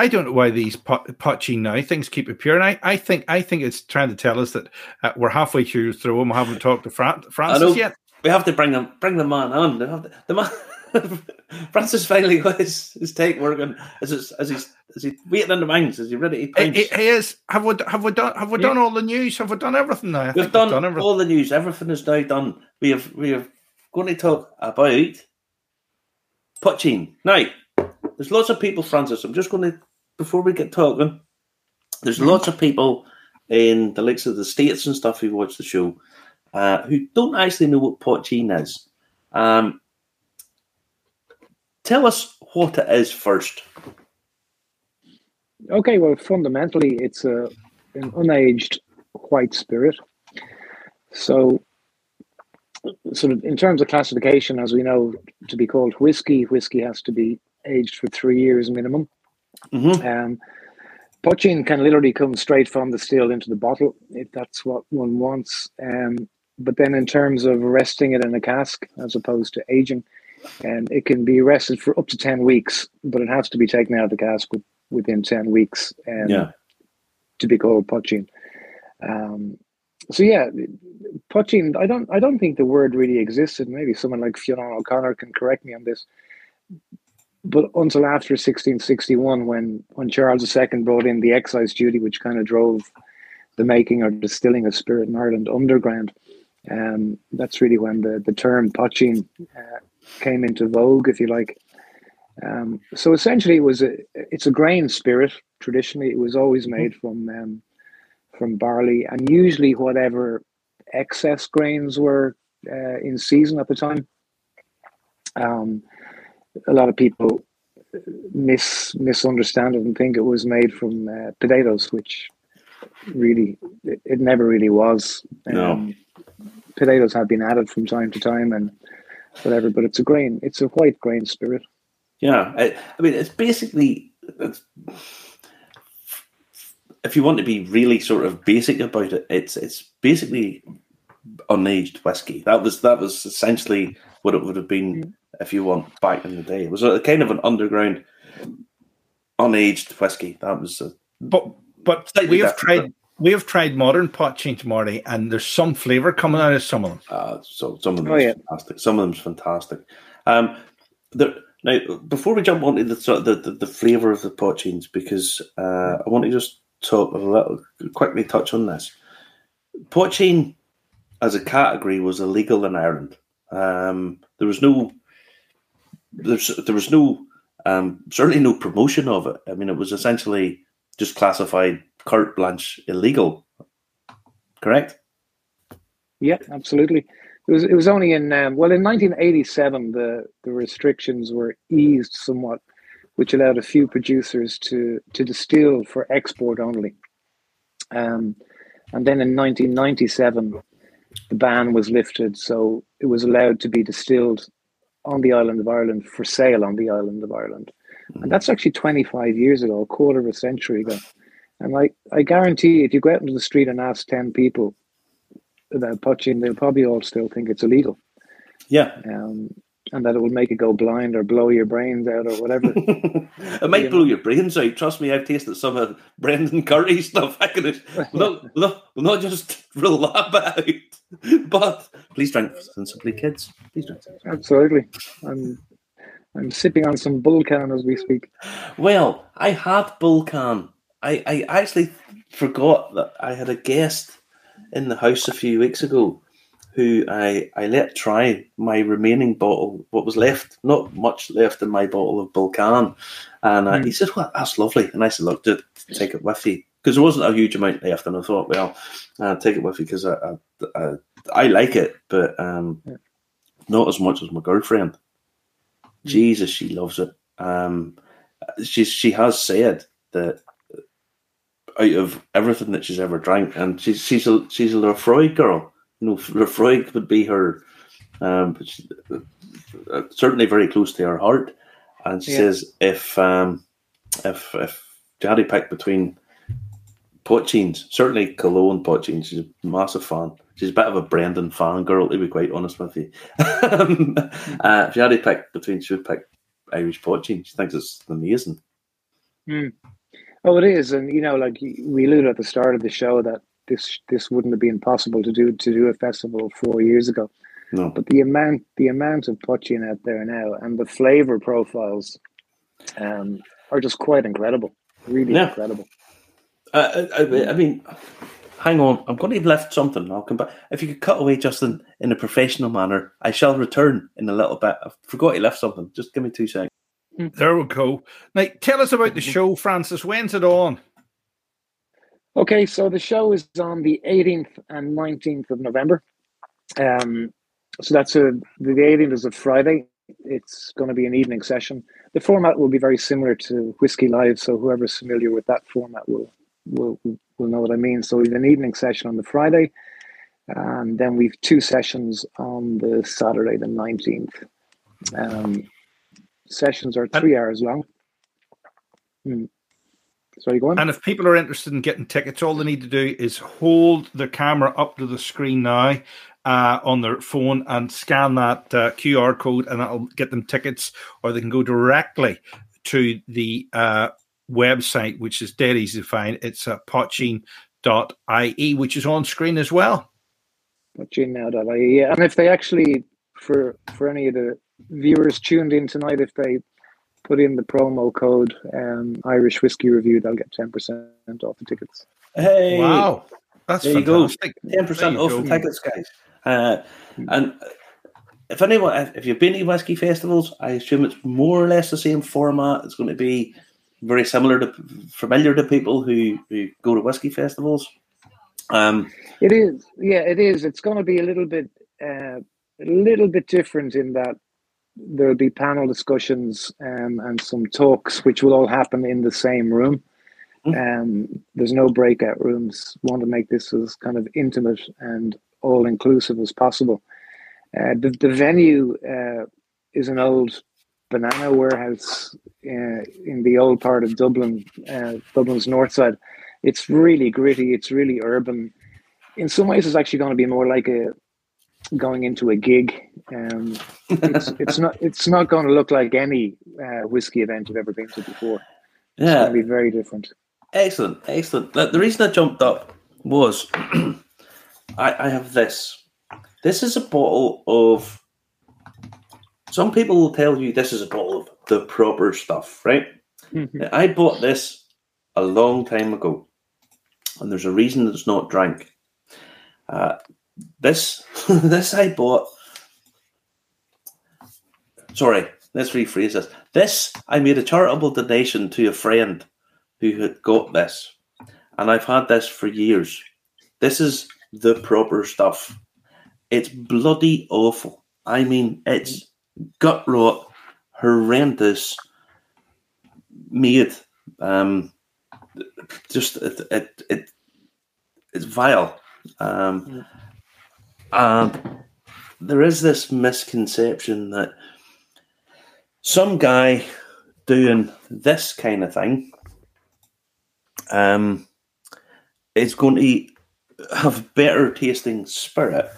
I don't know why these Poitín now things keep appearing. I, I think I think it's trying to tell us that uh, we're halfway through through and we haven't talked to Fran- Francis yet. We have to bring them bring the man on. To, the man Francis finally got his, his take working as as, as he's as he waiting in the mines. Is he ready punch? He, he is. Have we have we done have we yeah. done all the news? Have we done everything now? We've done, done all the news. Everything is now done. We have we have going to talk about Poitín now. There's lots of people, Francis. I'm just going to, before we get talking, there's mm-hmm. lots of people in the likes of the States and stuff who watch the show uh, who don't actually know what Poitín is. Um, tell us what it is first. Okay, well, fundamentally, it's a, an unaged white spirit. So, sort of in terms of classification, as we know, to be called whiskey, whiskey has to be aged for three years minimum. Mm-hmm. Um, poitín can literally come straight from the still into the bottle if that's what one wants. Um, but then, in terms of resting it in a cask as opposed to aging, um, it can be rested for up to 10 weeks, but it has to be taken out of the cask within 10 weeks um, yeah. to be called poitín. Um, so yeah, poitín. I don't. I don't think the word really existed. Maybe someone like Fionnán O'Connor can correct me on this but until after 1661, when when Charles II brought in the excise duty, which kind of drove the making or distilling of spirit in Ireland underground, um, that's really when the the term poitín uh, came into vogue, if you like. Um, so essentially, it was a it's a grain spirit. Traditionally, it was always mm-hmm. made from um, from barley, and usually whatever excess grains were uh, in season at the time. Um, a lot of people mis misunderstand it and think it was made from uh, potatoes, which really it, it, never really was. No. Um, potatoes have been added from time to time and whatever, but it's a grain. It's a white grain spirit. Yeah, I, I mean, it's basically. It's, if you want to be really sort of basic about it, it's it's basically unaged whiskey. That was that was essentially what it would have been mm if you want, back in the day. It was a kind of an underground, unaged whiskey. That was a, but but we have tried we have tried modern poitín, Marty, and there's some flavour coming out of some of them. Uh, so some of them oh, yeah. fantastic. Some of them's fantastic. Um, there, now, before we jump onto the the, the, the flavour of the poitíns, because uh, I want to just talk a little quickly touch on this. Poitín as a category was illegal in Ireland. Um, there was no there was no um, certainly no promotion of it. I mean, it was essentially just classified carte blanche illegal. Correct? Yeah, absolutely. It was it was only in um, well in 1987 the the restrictions were eased somewhat, which allowed a few producers to to distill for export only. Um, and then in 1997, the ban was lifted, so it was allowed to be distilled on the island of Ireland for sale on the island of Ireland. And that's actually 25 years ago, a quarter of a century ago. And like I guarantee if you go out into the street and ask 10 people about poitín, they'll probably all still think it's illegal. Yeah. Um, and that it will make it go blind or blow your brains out or whatever. it might you blow know. your brains out. Trust me, I've tasted some of Brendan Carty stuff. I can look, look, not just rule that out, but please drink sensibly, kids. Please drink. Sensibly. Absolutely. I'm, I'm sipping on some Bulcán as we speak. Well, I had Bulcán. I, I actually forgot that I had a guest in the house a few weeks ago who I, I let try my remaining bottle, what was left, not much left in my bottle of Bulcán. And uh, mm. he hmm. said, Well, that's lovely. And I said, Look, to take it with you. Because there wasn't a huge amount left. And I thought, Well, uh, take it with you because I, I, I, I, like it, but um, yeah. not as much as my girlfriend. Mm. Jesus, she loves it. Um, she, she has said that out of everything that she's ever drank, and she's she's a she's a Laphroaig girl, you know, would be her, um, she, uh, certainly very close to her heart. And she yeah. says if um, if if Daddy picked between Poitíns, certainly Killowen Poitíns, she's a massive fan. She's a bit of a Brendan fan girl, to be quite honest with you. uh, if you had to pick between, she would pick Irish poitín. She thinks it's amazing. Mm. Oh, it is, and you know, like we alluded at the start of the show that this this wouldn't have been possible to do to do a festival four years ago. No. But the amount the amount of poitín out there now and the flavor profiles um, are just quite incredible. Really Yeah. incredible. Uh, I, I, I mean, hang on. I'm going to have left something. I'll come back. If you could cut away, Justin, in a professional manner, I shall return in a little bit. I forgot you left something. Just give me two seconds. There we go. Now, tell us about the show, Francis. When's it on? Okay, so the show is on the 18th and 19th of November. Um, so that's a the 18th is a Friday. It's going to be an evening session. The format will be very similar to Whiskey Live, so whoever's familiar with that format will will will know what I mean. So we've an evening session on the Friday, and then we've two sessions on the Saturday, the 19th. Um, sessions are three hours long. Hmm. Sorry, go on. And if people are interested in getting tickets, all they need to do is hold the camera up to the screen now uh, on their phone and scan that uh, QR code, and that'll get them tickets, or they can go directly to the uh, website, which is dead easy to find. It's uh, potching.ie, which is on screen as well. Gmail.ie. Yeah, and if they actually, for for any of the viewers tuned in tonight, if they put in the promo code um, Irish Whiskey Review, they'll get ten percent off the tickets. Hey, Wow. That's There you go. fantastic. ten percent There you off go. the tickets, guys. Uh, and if anyone, if you've been to whiskey festivals, I assume it's more or less the same format. It's going to be very similar to familiar to people who, who go to whiskey festivals. Um, It is, yeah, it is. It's going to be a little bit, uh, a little bit different in that there'll be panel discussions um, and some talks, which will all happen in the same room. Um, there's no breakout rooms. Want to make this as kind of intimate and all inclusive as possible. Uh, the the venue uh, is an old banana warehouse uh, in the old part of Dublin, uh, Dublin's north side. It's really gritty. It's really urban. In some ways, it's actually going to be more like a going into a gig. Um, it's, it's not. It's not going to look like any uh, whiskey event you've ever been to before. It's yeah, going to be very different. Excellent, excellent. The, the reason I jumped up was I, I have this. This is a bottle of. Some people will tell you this is a bottle of the proper stuff, right? I bought this a long time ago, and there's a reason that it's not drank. Uh, this this I bought. Sorry, let's rephrase this. This I made a charitable donation to a friend who had got this, and I've had this for years. This is the proper stuff. It's bloody awful. I mean, it's gut rot, horrendous, made. Um, just it, it, it it's vile. Um, and there is this misconception that some guy doing this kind of thing um, is going to have better tasting spirit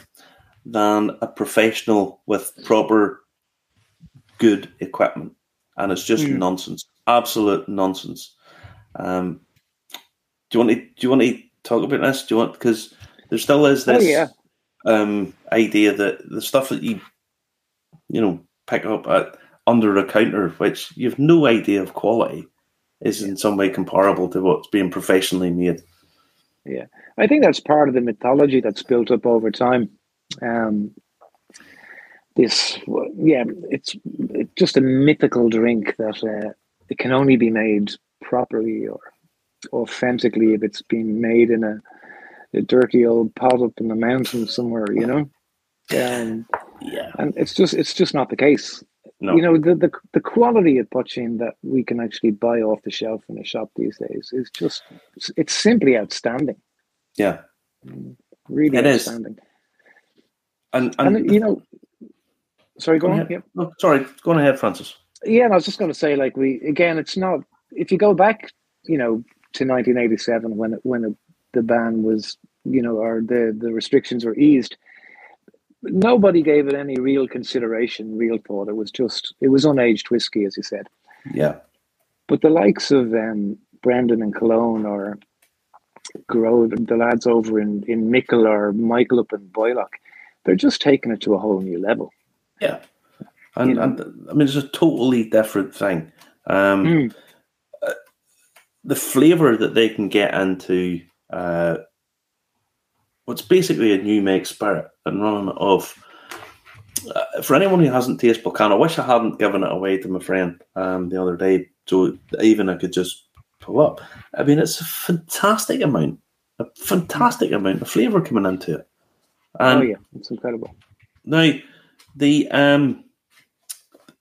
than a professional with proper good equipment. And it's just Mm. nonsense. Absolute nonsense. Um, do you want to do you want to talk about this? Do you want because there still is Oh, this yeah. Um, idea that the stuff that you you know pick up at under a counter, which you have no idea of quality, is in some way comparable to what's being professionally made. Yeah, I think that's part of the mythology that's built up over time. Um, this, yeah, it's, it's just a mythical drink that uh, it can only be made properly or authentically if it's been made in a, a dirty old pot up in the mountains somewhere, you know. Um, Yeah, and it's just it's just not the case. no, You know, the, the the quality of poitín that we can actually buy off the shelf in a shop these days is just it's simply outstanding. yeah, Really It is. outstanding. and and, And you know, sorry, go Go on. ahead. Yeah, no, sorry, go on ahead, Francis. yeah. And I was just going to say, like, we again, it's not. If you go back, you know, to 1987 when it, when it, the ban was, you know, or the the restrictions were eased. nobody gave it any real consideration, real thought. It was just it was unaged whiskey, as you said. Yeah. But the likes of um, Brendan and Killowen or Grow, the lads over in, in Micil or Michael up in Boylock, they're just taking it to a whole new level. Yeah. And, you know? and I mean, it's a totally different thing. Um, mm. uh, the flavour that they can get into uh, what's basically a new make spirit and run of. Uh, for anyone who hasn't tasted Bulcán, I wish I hadn't given it away to my friend um, the other day, so even I could just pull up. I mean, it's a fantastic amount, a fantastic amount of flavour coming into it. And oh yeah, it's incredible. Now, the um,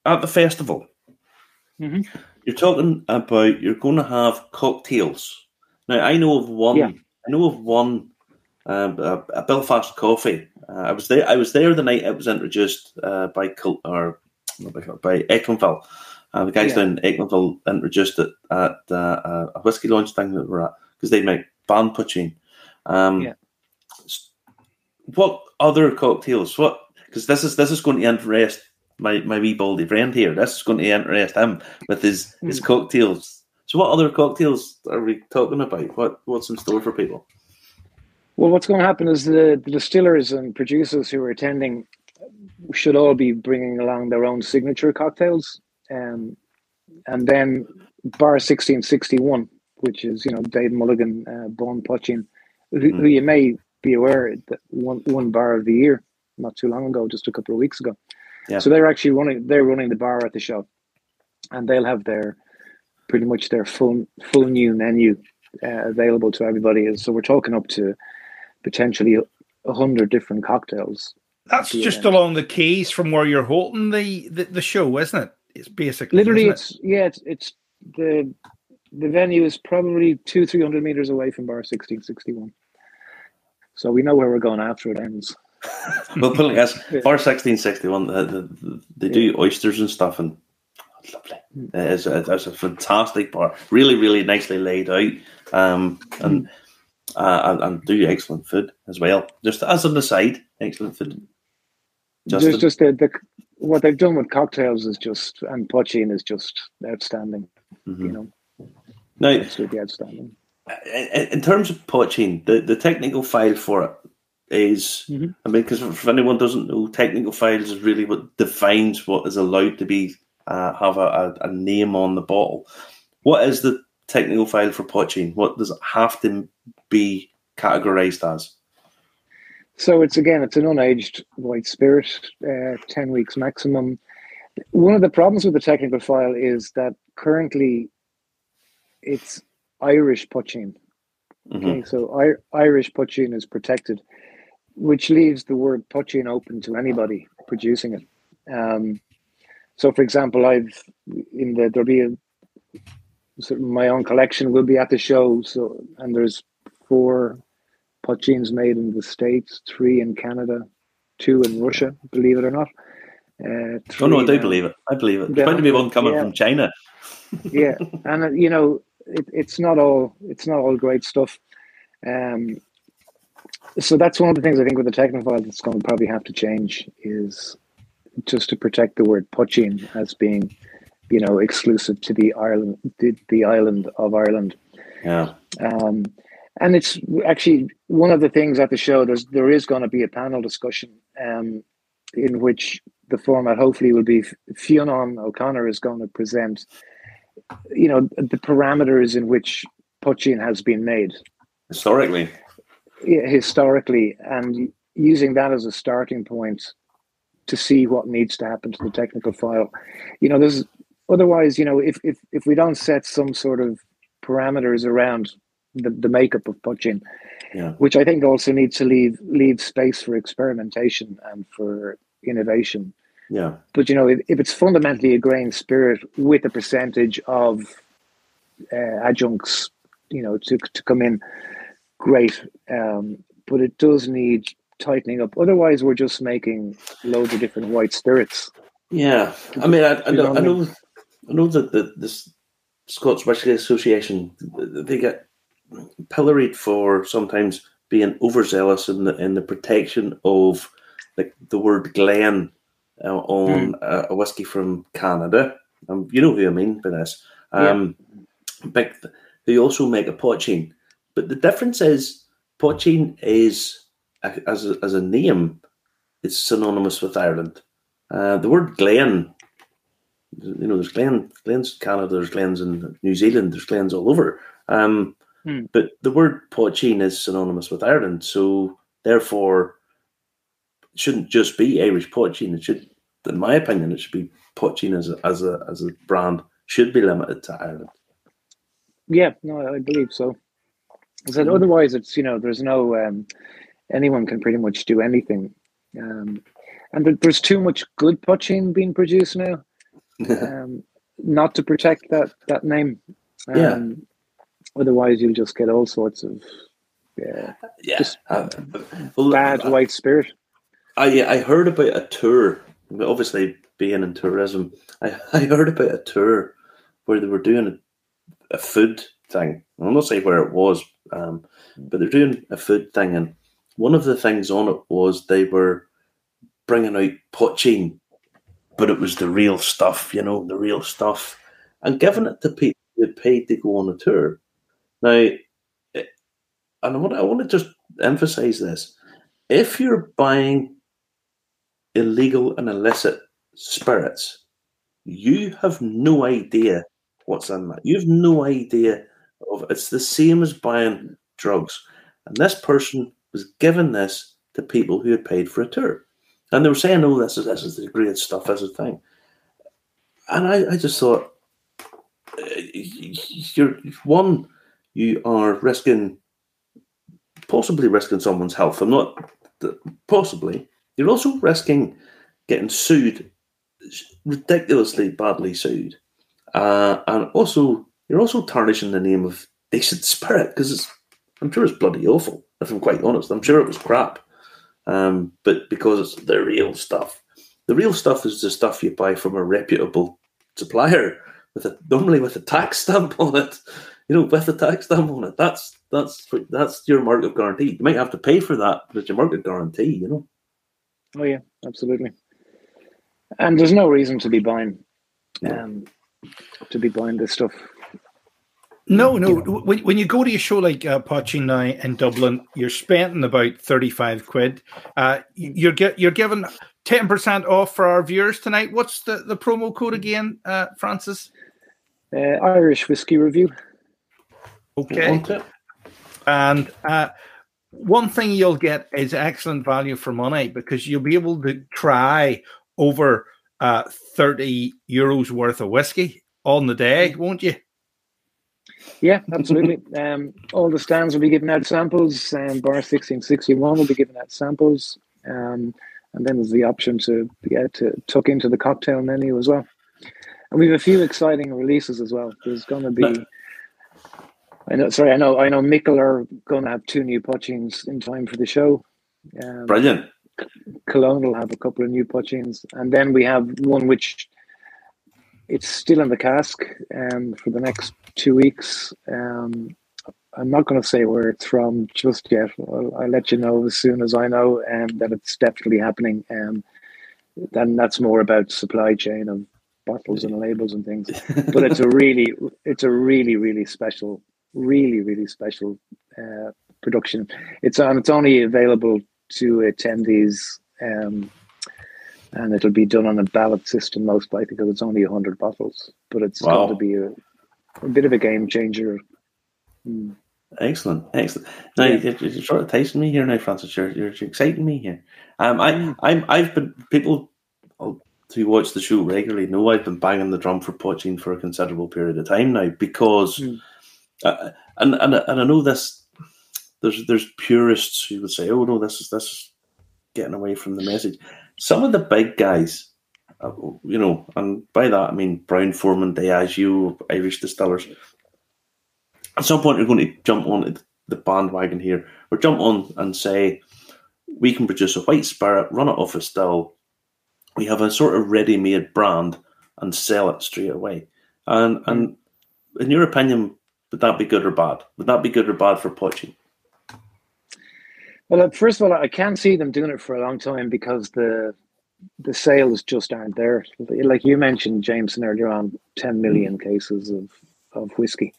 at the festival, mm-hmm. you're talking about you're going to have cocktails. Now, I know of one. Yeah. I know of one. Um, a, a Belfast coffee. Uh, I was there. I was there the night it was introduced uh, by Cult or by Echlinville. Uh, the guys yeah. down in introduced it at uh, a whiskey launch thing that we're at because they make poitín. Um, yeah. What other cocktails? What because this is this is going to interest my my wee baldy friend here. This is going to interest him with his mm. his hmm. cocktails. So, what other cocktails are we talking about? What what's in store for people? Well, what's going to happen is the, the distillers and producers who are attending should all be bringing along their own signature cocktails, um, and then Bar sixteen sixty one, which is you know Dave Mulligan, uh, Bán Poitín, who, mm. who you may be aware that one one bar of the year not too long ago, just a couple of weeks ago. Yeah. So they're actually running they're running the bar at the show, and they'll have their pretty much their full full new menu uh, available to everybody. So we're talking up to potentially a hundred different cocktails. That's just event. along the quays from where you're holding the, the, the show, isn't it? It's basically literally it's it? yeah it's it's the the venue is probably two three hundred meters away from bar sixteen sixty one. So we know where we're going after it ends. well, put it like this: bar sixteen sixty one, they do yeah. oysters and stuff, and lovely. It's a, it's a fantastic bar, really, really nicely laid out, um, and, uh, and, and do excellent food as well. Just as an aside, excellent food. Justin? Just, just the, the what they've done with cocktails is just and poitín is just outstanding. Mm-hmm. You know, now absolutely outstanding. In, in terms of poitín, the, the technical file for it is mm-hmm. I mean, because if anyone doesn't know, technical files is really what defines what is allowed to be uh, have a, a, a, name on the bottle. What is the technical file for poitín? What does it have to be categorized as? So it's again, it's an unaged white spirit, uh, ten weeks maximum. One of the problems with the technical file is that currently it's Irish poitín. Mm-hmm. Okay, so I- Irish poitín is protected, which leaves the word poitín open to anybody producing it. Um, so, for example, I've in the there'll be a sort of my own collection will be at the show. So, and there's four poitíns made in the states, three in Canada, two in Russia. Believe it or not. Uh, oh no, I do believe it. I believe it. There's going to be one coming yeah. from China. yeah, and uh, you know, it, it's not all it's not all great stuff. Um, so that's one of the things I think with the technical that's going to probably have to change is just to protect the word poitín as being, you know, exclusive to the Ireland, the, the island of Ireland. Yeah. Um, and it's actually one of the things at the show. There's there is going to be a panel discussion, um, in which the format hopefully will be Fionnán O'Connor is going to present, you know, the parameters in which poitín has been made historically. Yeah, historically, and using that as a starting point to see what needs to happen to the technical file. You know, there's otherwise, you know, if if if we don't set some sort of parameters around the, the makeup of poitín, yeah. which I think also needs to leave leave space for experimentation and for innovation. Yeah. But you know, if, if it's fundamentally a grain spirit with a percentage of uh, adjuncts, you know, to to come in, great. Um, but it does need tightening up. Otherwise, we're just making loads of different white spirits. Yeah, I mean, I, I, know, I know, I know that the this Scotch Whisky Association they get pilloried for sometimes being overzealous in the in the protection of like the word Glen uh, on a, a whiskey from Canada. Um, you know who I mean by this. Um, But they also make a poitín. But the difference is poitín is a- as a, as a name, it's synonymous with Ireland. Uh, the word Glen, you know, there's Glen, Glens in Canada, there's Glens in New Zealand, there's Glens all over. Um, Hmm. But the word poitín is synonymous with Ireland, so therefore, it shouldn't just be Irish poitín. It should, in my opinion, it should be poitín as a as a as a brand should be limited to Ireland. Yeah, no, I believe so. I said Mm. otherwise, it's you know, there's no um, anyone can pretty much do anything, um, and there's too much good poitín being produced now, um, not to protect that that name. Um, Yeah. Otherwise, you'll just get all sorts of yeah, yeah, Just uh, well, bad I- white spirit. I I heard about a tour. Obviously, being in tourism, I, I heard about a tour where they were doing a, a food thing. I'm not saying where it was, um, but they're doing a food thing, and one of the things on it was they were bringing out poitín, but it was the real stuff, you know, the real stuff, and giving it to people who paid to go on a tour. Now, eh, and I want I want to just emphasize this: if you're buying illegal and illicit spirits, you have no idea what's in that. You have no idea of it's the same as buying drugs. And this person was given this to people who had paid for a tour. And they were saying, oh, this is this is the great stuff, this is the thing. And I, I just thought uh, you're one, you are risking possibly risking someone's health. I'm not possibly. You're also risking getting sued, ridiculously badly sued, uh, and also you're also tarnishing the name of decent spirit because it's. I'm sure it's bloody awful. If I'm quite honest, I'm sure it was crap. Um, but because it's the real stuff, the real stuff is the stuff you buy from a reputable supplier with a normally with a tax stamp on it. You know, with a tax stamp on it. That's that's that's your market guarantee. You might have to pay for that, but it's your market guarantee. You know. Oh yeah, absolutely. And there's no reason to be buying, um, to be buying this stuff. No, no. When, when you go to a show like uh, Poitín now in Dublin, you're spending about thirty-five quid. Uh, you're get you're given ten percent off for our viewers tonight. What's the, the promo code again, uh, Francis? Uh, Irish whiskey review. Okay, and uh, one thing you'll get is excellent value for money because you'll be able to try over uh, thirty euros worth of whiskey on the day, won't you? Yeah, absolutely. um, all the stands will be giving out samples, and Bar 1661 will be giving out samples. Um, and then there's the option to get to tuck into the cocktail menu as well. And we have a few exciting releases as well. There's going to be, I know, sorry, I know, I know Micil are going to have two new poitíns in time for the show. Um, Brilliant. Killowen will have a couple of new poitíns, and then we have one which it's still in the cask um, for the next two weeks. Um, I'm not going to say where it's from just yet. I'll, I'll let you know as soon as I know um, that it's definitely happening. Um, then that's more about supply chain of bottles and labels and things. But it's a really, it's a really, really special, really, really special uh, production. It's on. It's only available to attendees. Um, and it'll be done on a ballot system most likely because it's only 100 bottles but it's Wow. going to be a, a bit of a game changer Mm. Excellent, excellent. Now Yeah. you're, you're sort of tasting me here now, Francis. You're, you're, exciting me here. Um, I, Mm. I'm, I've been people who watch the show regularly know I've been banging the drum for poitín for a considerable period of time now because, Mm. uh, and and and I know this. There's there's purists who would say, oh no, this is this is getting away from the message. Some of the big guys, Uh, you know, and by that I mean Brown-Forman, Diageo, Irish distillers. At some point you're going to jump on the bandwagon here or jump on and say we can produce a white spirit run it off a still. We have a sort of ready-made brand and sell it straight away. And hmm. and in your opinion would that be good or bad? Would that be good or bad for poitín? Well, first of all, I can't see them doing it for a long time because the the sales just aren't there. Like you mentioned, Jameson earlier on, 10 million cases of, of whiskey.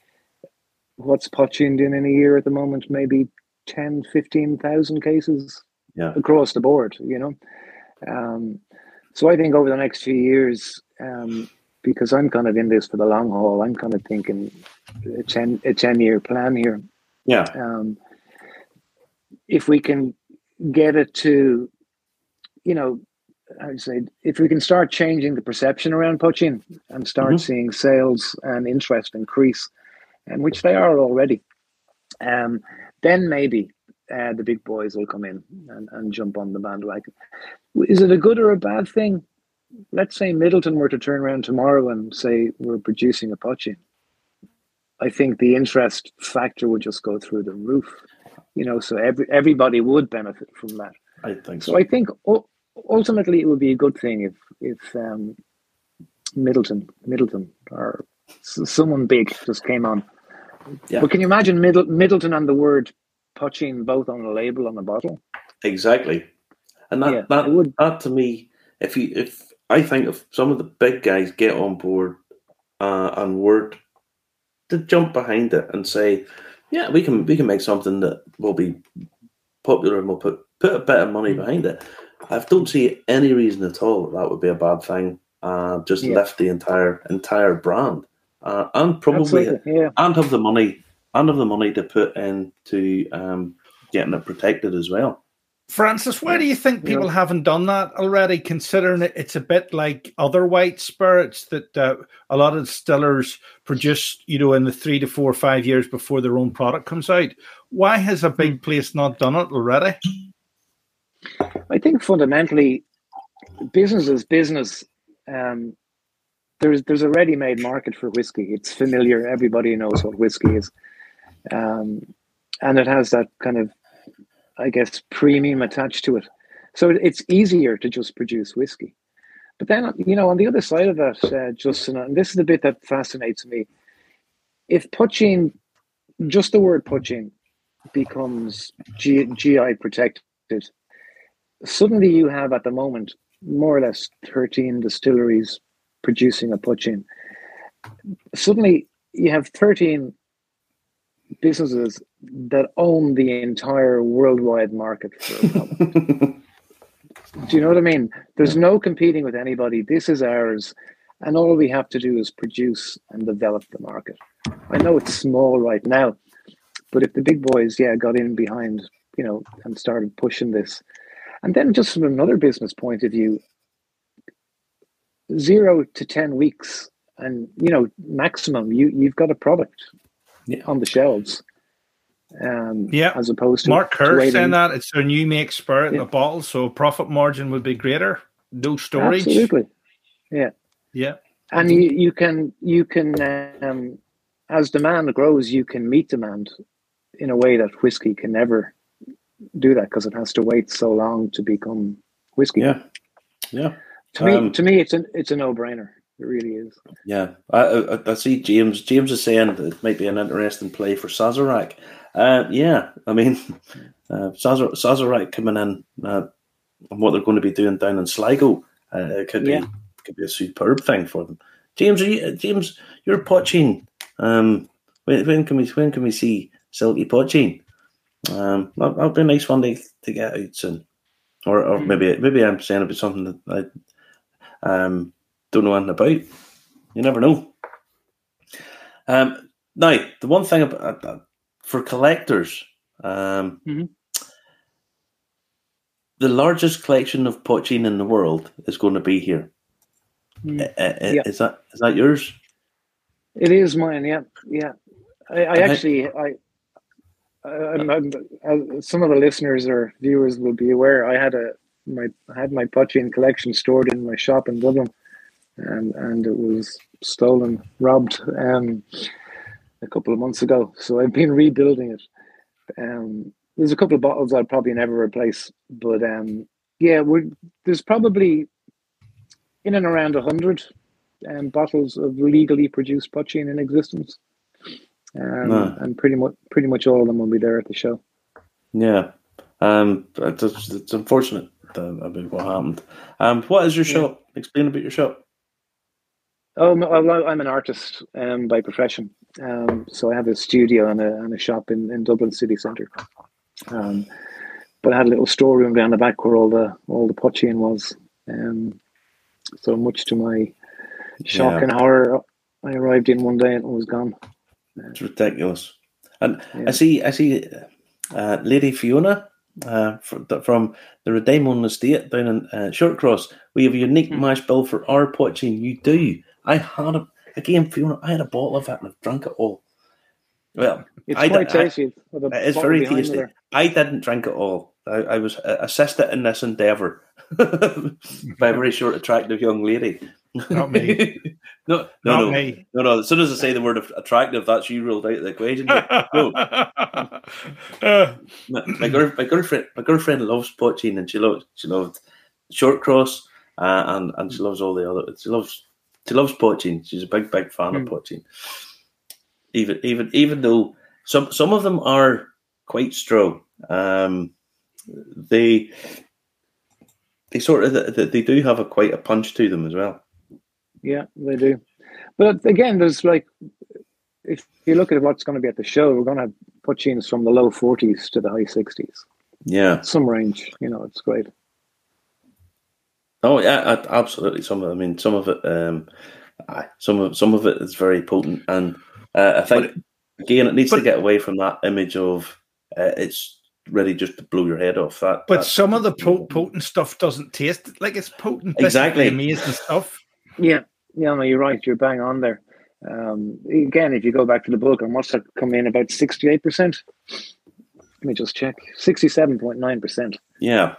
What's Poitín in in a year at the moment? Maybe 10, 15,000 cases yeah. across the board, you know? Um, so I think over the next few years, um, because I'm kind of in this for the long haul, I'm kind of thinking a 10, a 10 year plan here. Yeah. Um, if we can get it to, you know, I'd say if we can start changing the perception around poitín and start mm-hmm. seeing sales and interest increase, and which they are already, um, then maybe uh, the big boys will come in and, and jump on the bandwagon. Is it a good or a bad thing? Let's say Midleton were to turn around tomorrow and say we're producing a poitín. I think the interest factor would just go through the roof. You know, so every everybody would benefit from that. I think so. so. I think oh, ultimately it would be a good thing if if um, Midleton, Midleton, or someone big just came on. Yeah. But can you imagine Middle, Midleton and the word "poitín" both on the label on the bottle? Exactly, and that yeah, that would that to me, if you if I think if some of the big guys get on board uh, and word to jump behind it and say, yeah, we can we can make something that will be popular and we'll put put a bit of money behind it. I don't see any reason at all that that would be a bad thing. Uh, just yeah. lift the entire entire brand, uh, and probably yeah. and have the money and have the money to put into um, getting it protected as well. Francis, why do you think people yeah. haven't done that already? Considering it, it's a bit like other white spirits that uh, a lot of distillers produce, you know, in the three to four or five years before their own product comes out. Why has a big hmm. place not done it already? I think fundamentally, business is business. Um, there's there's a ready-made market for whiskey. It's familiar. Everybody knows what whiskey is, um, and it has that kind of, I guess, premium attached to it. So it's easier to just produce whiskey. But then, you know, on the other side of that, uh, Justin, and this is the bit that fascinates me. If poitín, just the word poitín, becomes G- GI protected suddenly you have at the moment more or less 13 distilleries producing a poitín. Suddenly you have 13 businesses that own the entire worldwide market for a product. do you know what I mean? There's no competing with anybody. This is ours. And all we have to do is produce and develop the market. I know it's small right now, but if the big boys, yeah, got in behind, you know, and started pushing this, and then, just from another business point of view, zero to 10 weeks, and you know, maximum, you, you've got a product yeah. on the shelves. Um, yeah, as opposed to Mark Kerr saying that it's a new make spirit yeah. in a bottle, so profit margin would be greater. No storage. Absolutely. Yeah. Yeah. And you, you can you can um, as demand grows, you can meet demand in a way that whiskey can never do that because it has to wait so long to become whiskey. Yeah, yeah. To me, um, to me, it's a it's a no brainer. It really is. Yeah, I, I, I, see James. James is saying that it might be an interesting play for Sazerac. Uh, yeah, I mean, uh, Sazerac coming in uh, and what they're going to be doing down in Sligo uh, could yeah. be could be a superb thing for them. James, are you, James, you're poitín. Um, when, when, can we when can we see Silky poitín? Um, that'll be a nice one to, to get out soon, or or mm. maybe maybe I'm saying about something that I um, don't know anything about. You never know. Um, now, the one thing about uh, for collectors, um, mm-hmm. the largest collection of poitín in the world is going to be here. Mm. Uh, yeah. Is that is that yours? It is mine. Yeah, yeah. I, I actually I Some of the listeners or viewers will be aware. I had a my I had my Poitín collection stored in my shop in Dublin, and and it was stolen, robbed, um, a couple of months ago. So I've been rebuilding it. Um, there's a couple of bottles I'll probably never replace, but um, yeah, we're, there's probably in and around hundred um, bottles of legally produced Poitín in existence um, no. and pretty much pretty much all of them will be there at the show. Yeah, Um, it's, it's unfortunate about what happened. Um, what is your Yeah. shop? Explain about your shop. Oh, I'm an artist um, by profession. Um, so I have a studio and a, and a shop in, in Dublin city centre. Um, but I had a little storeroom down the back where all the all the poitín was. Um, so much to my shock Yeah. and horror, I arrived in one day and it was gone. It's ridiculous. And Yeah. I see, I see, uh, Lady Fiona uh, from, from the Rademon Estate down in uh, Shortcross. We have a unique Hmm. mash bill for our poitín. You do. I had a again, Fiona. I had a bottle of it and I've drunk it all. Well, It's I- quite tasty. it's very tasty. there. I didn't drink it all. I, I was uh, assisted in this endeavour by a very short, attractive young lady. Not me. no, no, Not no, me. no, no. As soon as I say the word attractive, that's you ruled out the equation. No. Uh, my, my, girl, my girlfriend, my girlfriend loves poitín, and she loves she loved Shortcross, uh, and and she loves all the other. She loves she loves poitín. She's a big big fan of Mm. poitín. Even even even though some some of them are quite strong, um, they they sort of they do have a quite a punch to them as well. Yeah, they do. But again, there's like, if you look at what's going to be at the show, we're going to have poitíns from the low 40s to the high 60s. Yeah. Some range, you know, it's great. Oh yeah, absolutely. Some of, I mean, some of it, um, aye, some of some of it is very potent, and uh, I think again, it needs to get away from that image of uh, it's ready just to blow your head off. That, but that- some of the po- potent stuff doesn't taste like it's potent. Exactly. amazing stuff. Yeah, yeah, no, you're right. You're bang on there. Um, again, if you go back to the book, I must have come in about 68%. Let me just check 67.9%. yeah,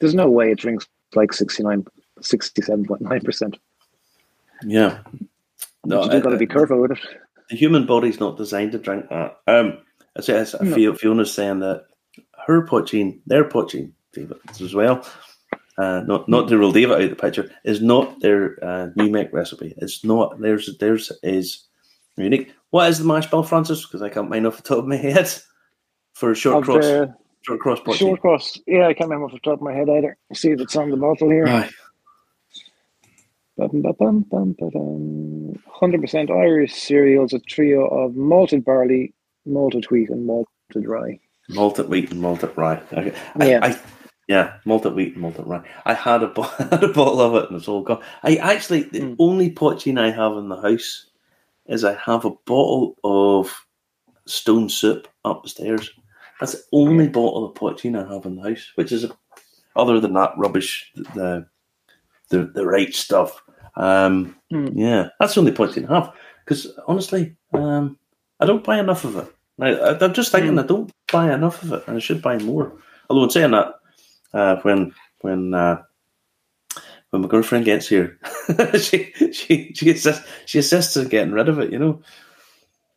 There's no way it drinks like 69, 67.9%. yeah. No, No, you've got to be careful with it. the human body's not designed to drink that. Um, I say, I No. feel Fiona's saying that her poitín, their poitín, as well. Uh, not not to rule David out of the picture is not their uh, new make recipe. It's not theirs. Theirs is unique. What is the mash bill, Francis? Because I can't mind off the top of my head for Shortcross, short cross short cross, yeah, I can't remember off the top of my head either. See if it's on the bottle here. Aye. Bum. 100% Irish cereals, a trio of malted barley, malted wheat, and malted rye. malted wheat and malted rye. Okay. I, Yeah. I, yeah, malted wheat and malted rye. I had a, bo- had a bottle of it and it's all gone. I actually, the Mm. only poitín I have in the house is I have a bottle of stone soup upstairs. That's the only bottle of poitín I have in the house, which is, other than that rubbish, the the, the right stuff. Um, Mm. Yeah, that's the only poitín I have. Because honestly, um, I don't buy enough of it. Now, I- I'm just thinking Mm. I don't buy enough of it, and I should buy more. Although, in saying that, uh, when when uh, when my girlfriend gets here, she she she assists she assists in getting rid of it. You know,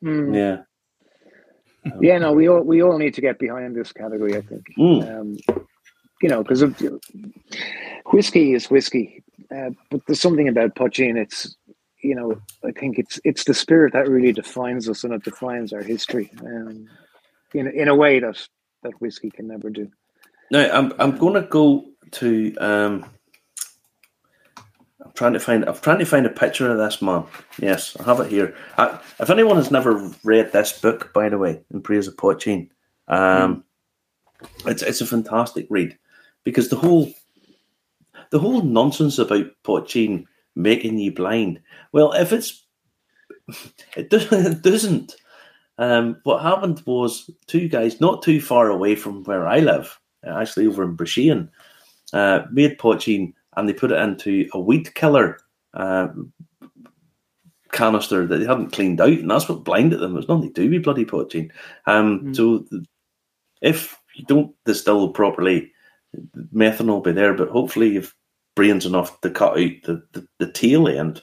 Mm. yeah, Yeah, no, we all we all need to get behind this category. I think, Mm. um, you know, because whiskey is whiskey, uh, but there's something about poitín. It's, you know, I think it's it's the spirit that really defines us and it defines our history, um, in in a way that that whiskey can never do. Now I'm I'm going to go to um. I'm trying to find. I'm trying to find a picture of this man. Yes, I have it here. I, if anyone has never read this book, by the way, in Praise of Poteen, um, it's it's a fantastic read because the whole the whole nonsense about poitín making you blind. Well, if it's it, does, it doesn't. Um, what happened was two guys not too far away from where I live, actually over in Brishean, uh, made poitín and they put it into a weed killer um, canister that they hadn't cleaned out, and that's what blinded them. It was nothing to do with bloody poitín. Um, Mm. So if you don't distill properly, methanol will be there, but hopefully you've brains enough to cut out the, the, the tail end,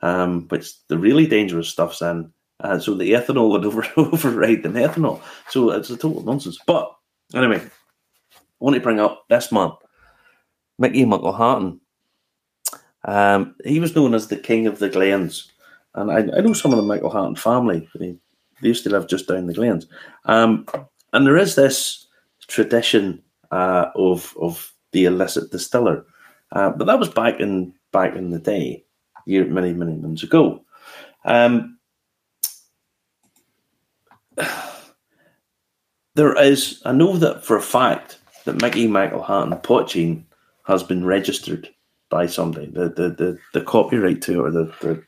um, which the really dangerous stuff's in. Uh, so the ethanol would over, override the methanol. So it's a total nonsense. But anyway, I want to bring up this man, Mickey McElhatton. Um, he was known as the King of the Glens. And I, I know some of the McElhatton family. They, they used to live just down the Glens. Um, and there is this tradition uh, of of the illicit distiller. Uh, but that was back in back in the day, year many many months ago. Um, there is, I know that for a fact that Mickey Michael McElhatton Poitín has been registered by somebody. The the the, the copyright to it or the, the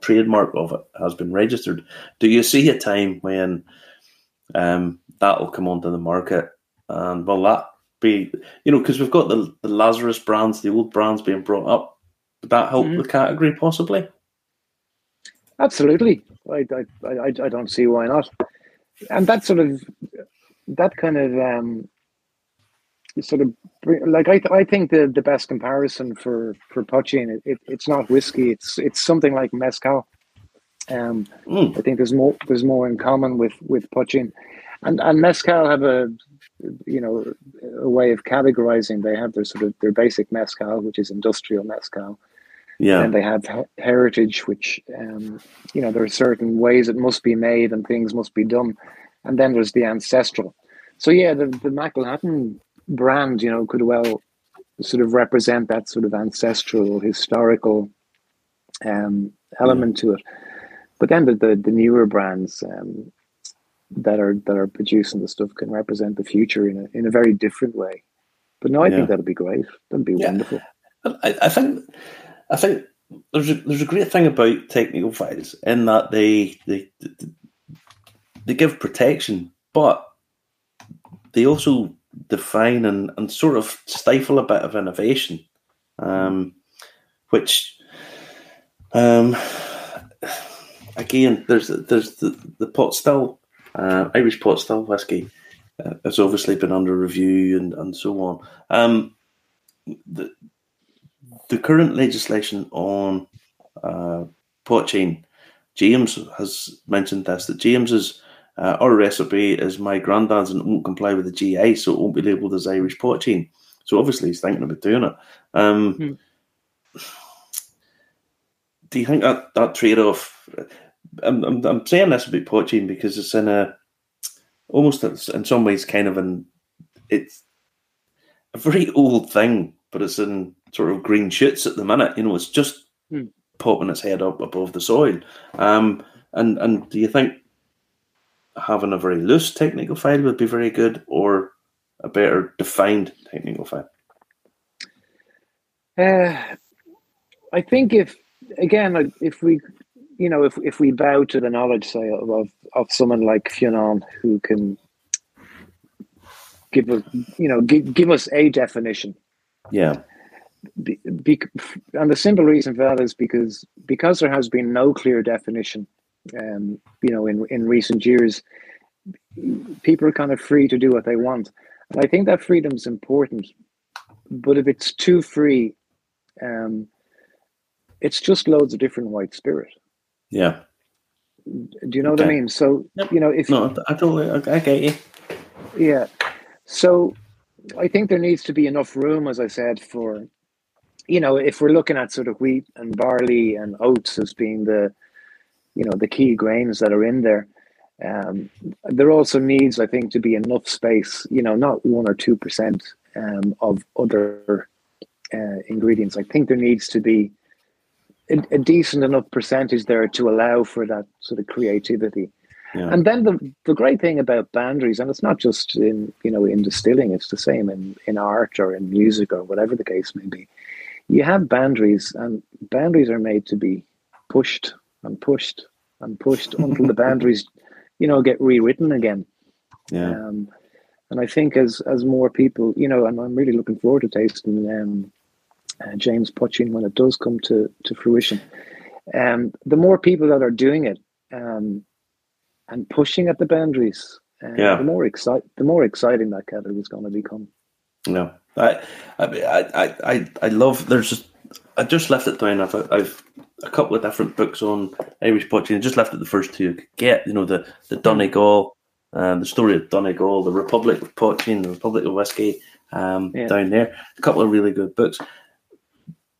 trademark of it has been registered. Do you see a time when um, that will come onto the market and will that be you know because we've got the, the Lazarus brands, the old brands being brought up. Would that help mm-hmm. the category possibly? Absolutely, I, I I I don't see why not, and that sort of that kind of um, sort of like I, I think the, the best comparison for for Poitín it, it, it's not whiskey it's it's something like mezcal. Um, mm. I think there's more there's more in common with with Poitín, and and mezcal have a you know a way of categorizing. They have their sort of their basic mezcal, which is industrial mezcal. Yeah, and they have heritage, which um, you know there are certain ways it must be made and things must be done, and then there's the ancestral. So yeah, the the McElhatton brand, you know, could well sort of represent that sort of ancestral, historical um, element to it. But then the, the, the newer brands um, that are that are producing the stuff can represent the future in a in a very different way. But no, I yeah. think that'll be great. That'd be yeah. wonderful. I, I think I think there's a there's a great thing about technical files in that they they they give protection, but they also define and, and sort of stifle a bit of innovation, um, which, um, again, there's there's the, the pot still uh, Irish pot still whiskey uh, has obviously been under review and, and so on. Um, the the current legislation on uh, Poitín, James has mentioned this that James is uh, our recipe is my granddad's and it won't comply with the GI, so it won't be labelled as Irish Poitín. So obviously he's thinking about doing it. Um, hmm. Do you think that that trade off? I'm, I'm, I'm saying this about Poitín because it's in a almost in some ways kind of an it's a very old thing, but it's in sort of green shoots at the minute. You know, it's just hmm. popping its head up above the soil. Um, and and do you think having a very loose technical file would be very good, or a better defined technical file? Uh, I think if again, if we, you know, if if we bow to the knowledge, say, of of someone like Fionn, who can give us, you know, give, give us a definition. Yeah. Be, be, and the simple reason for that is because because there has been no clear definition um, you know, in in recent years, people are kind of free to do what they want, and I think that freedom is important. But if it's too free, um, it's just loads of different white spirit. Yeah. Do you know okay. what I mean? So yep. you know, if no, I totally, I get you. Yeah. So I think there needs to be enough room, as I said, for you know, if we're looking at sort of wheat and barley and oats as being the you know the key grains that are in there. Um, there also needs, I think, to be enough space. You know, not one or two percent um, of other uh, ingredients. I think there needs to be a, a, decent enough percentage there to allow for that sort of creativity. Yeah. And then the the great thing about boundaries, and it's not just in you know in distilling; it's the same in in art or in music or whatever the case may be. You have boundaries, and boundaries are made to be pushed and pushed and pushed until the boundaries, you know, get rewritten again. Yeah. Um, and I think as as more people, you know, and I'm really looking forward to tasting um, uh, James Poitín when it does come to to fruition. Um, the more people that are doing it um, and pushing at the boundaries, uh, yeah. the more excite the more exciting that category is going to become. No, I, I, I, I, I love. There's just I just left it down. I've, I've a couple of different books on Irish Poitín. Just left it the first two. Get you know the the Donegal, um, the story of Donegal, the Republic of Poitín, the Republic of Whiskey um, yeah. down there. A couple of really good books.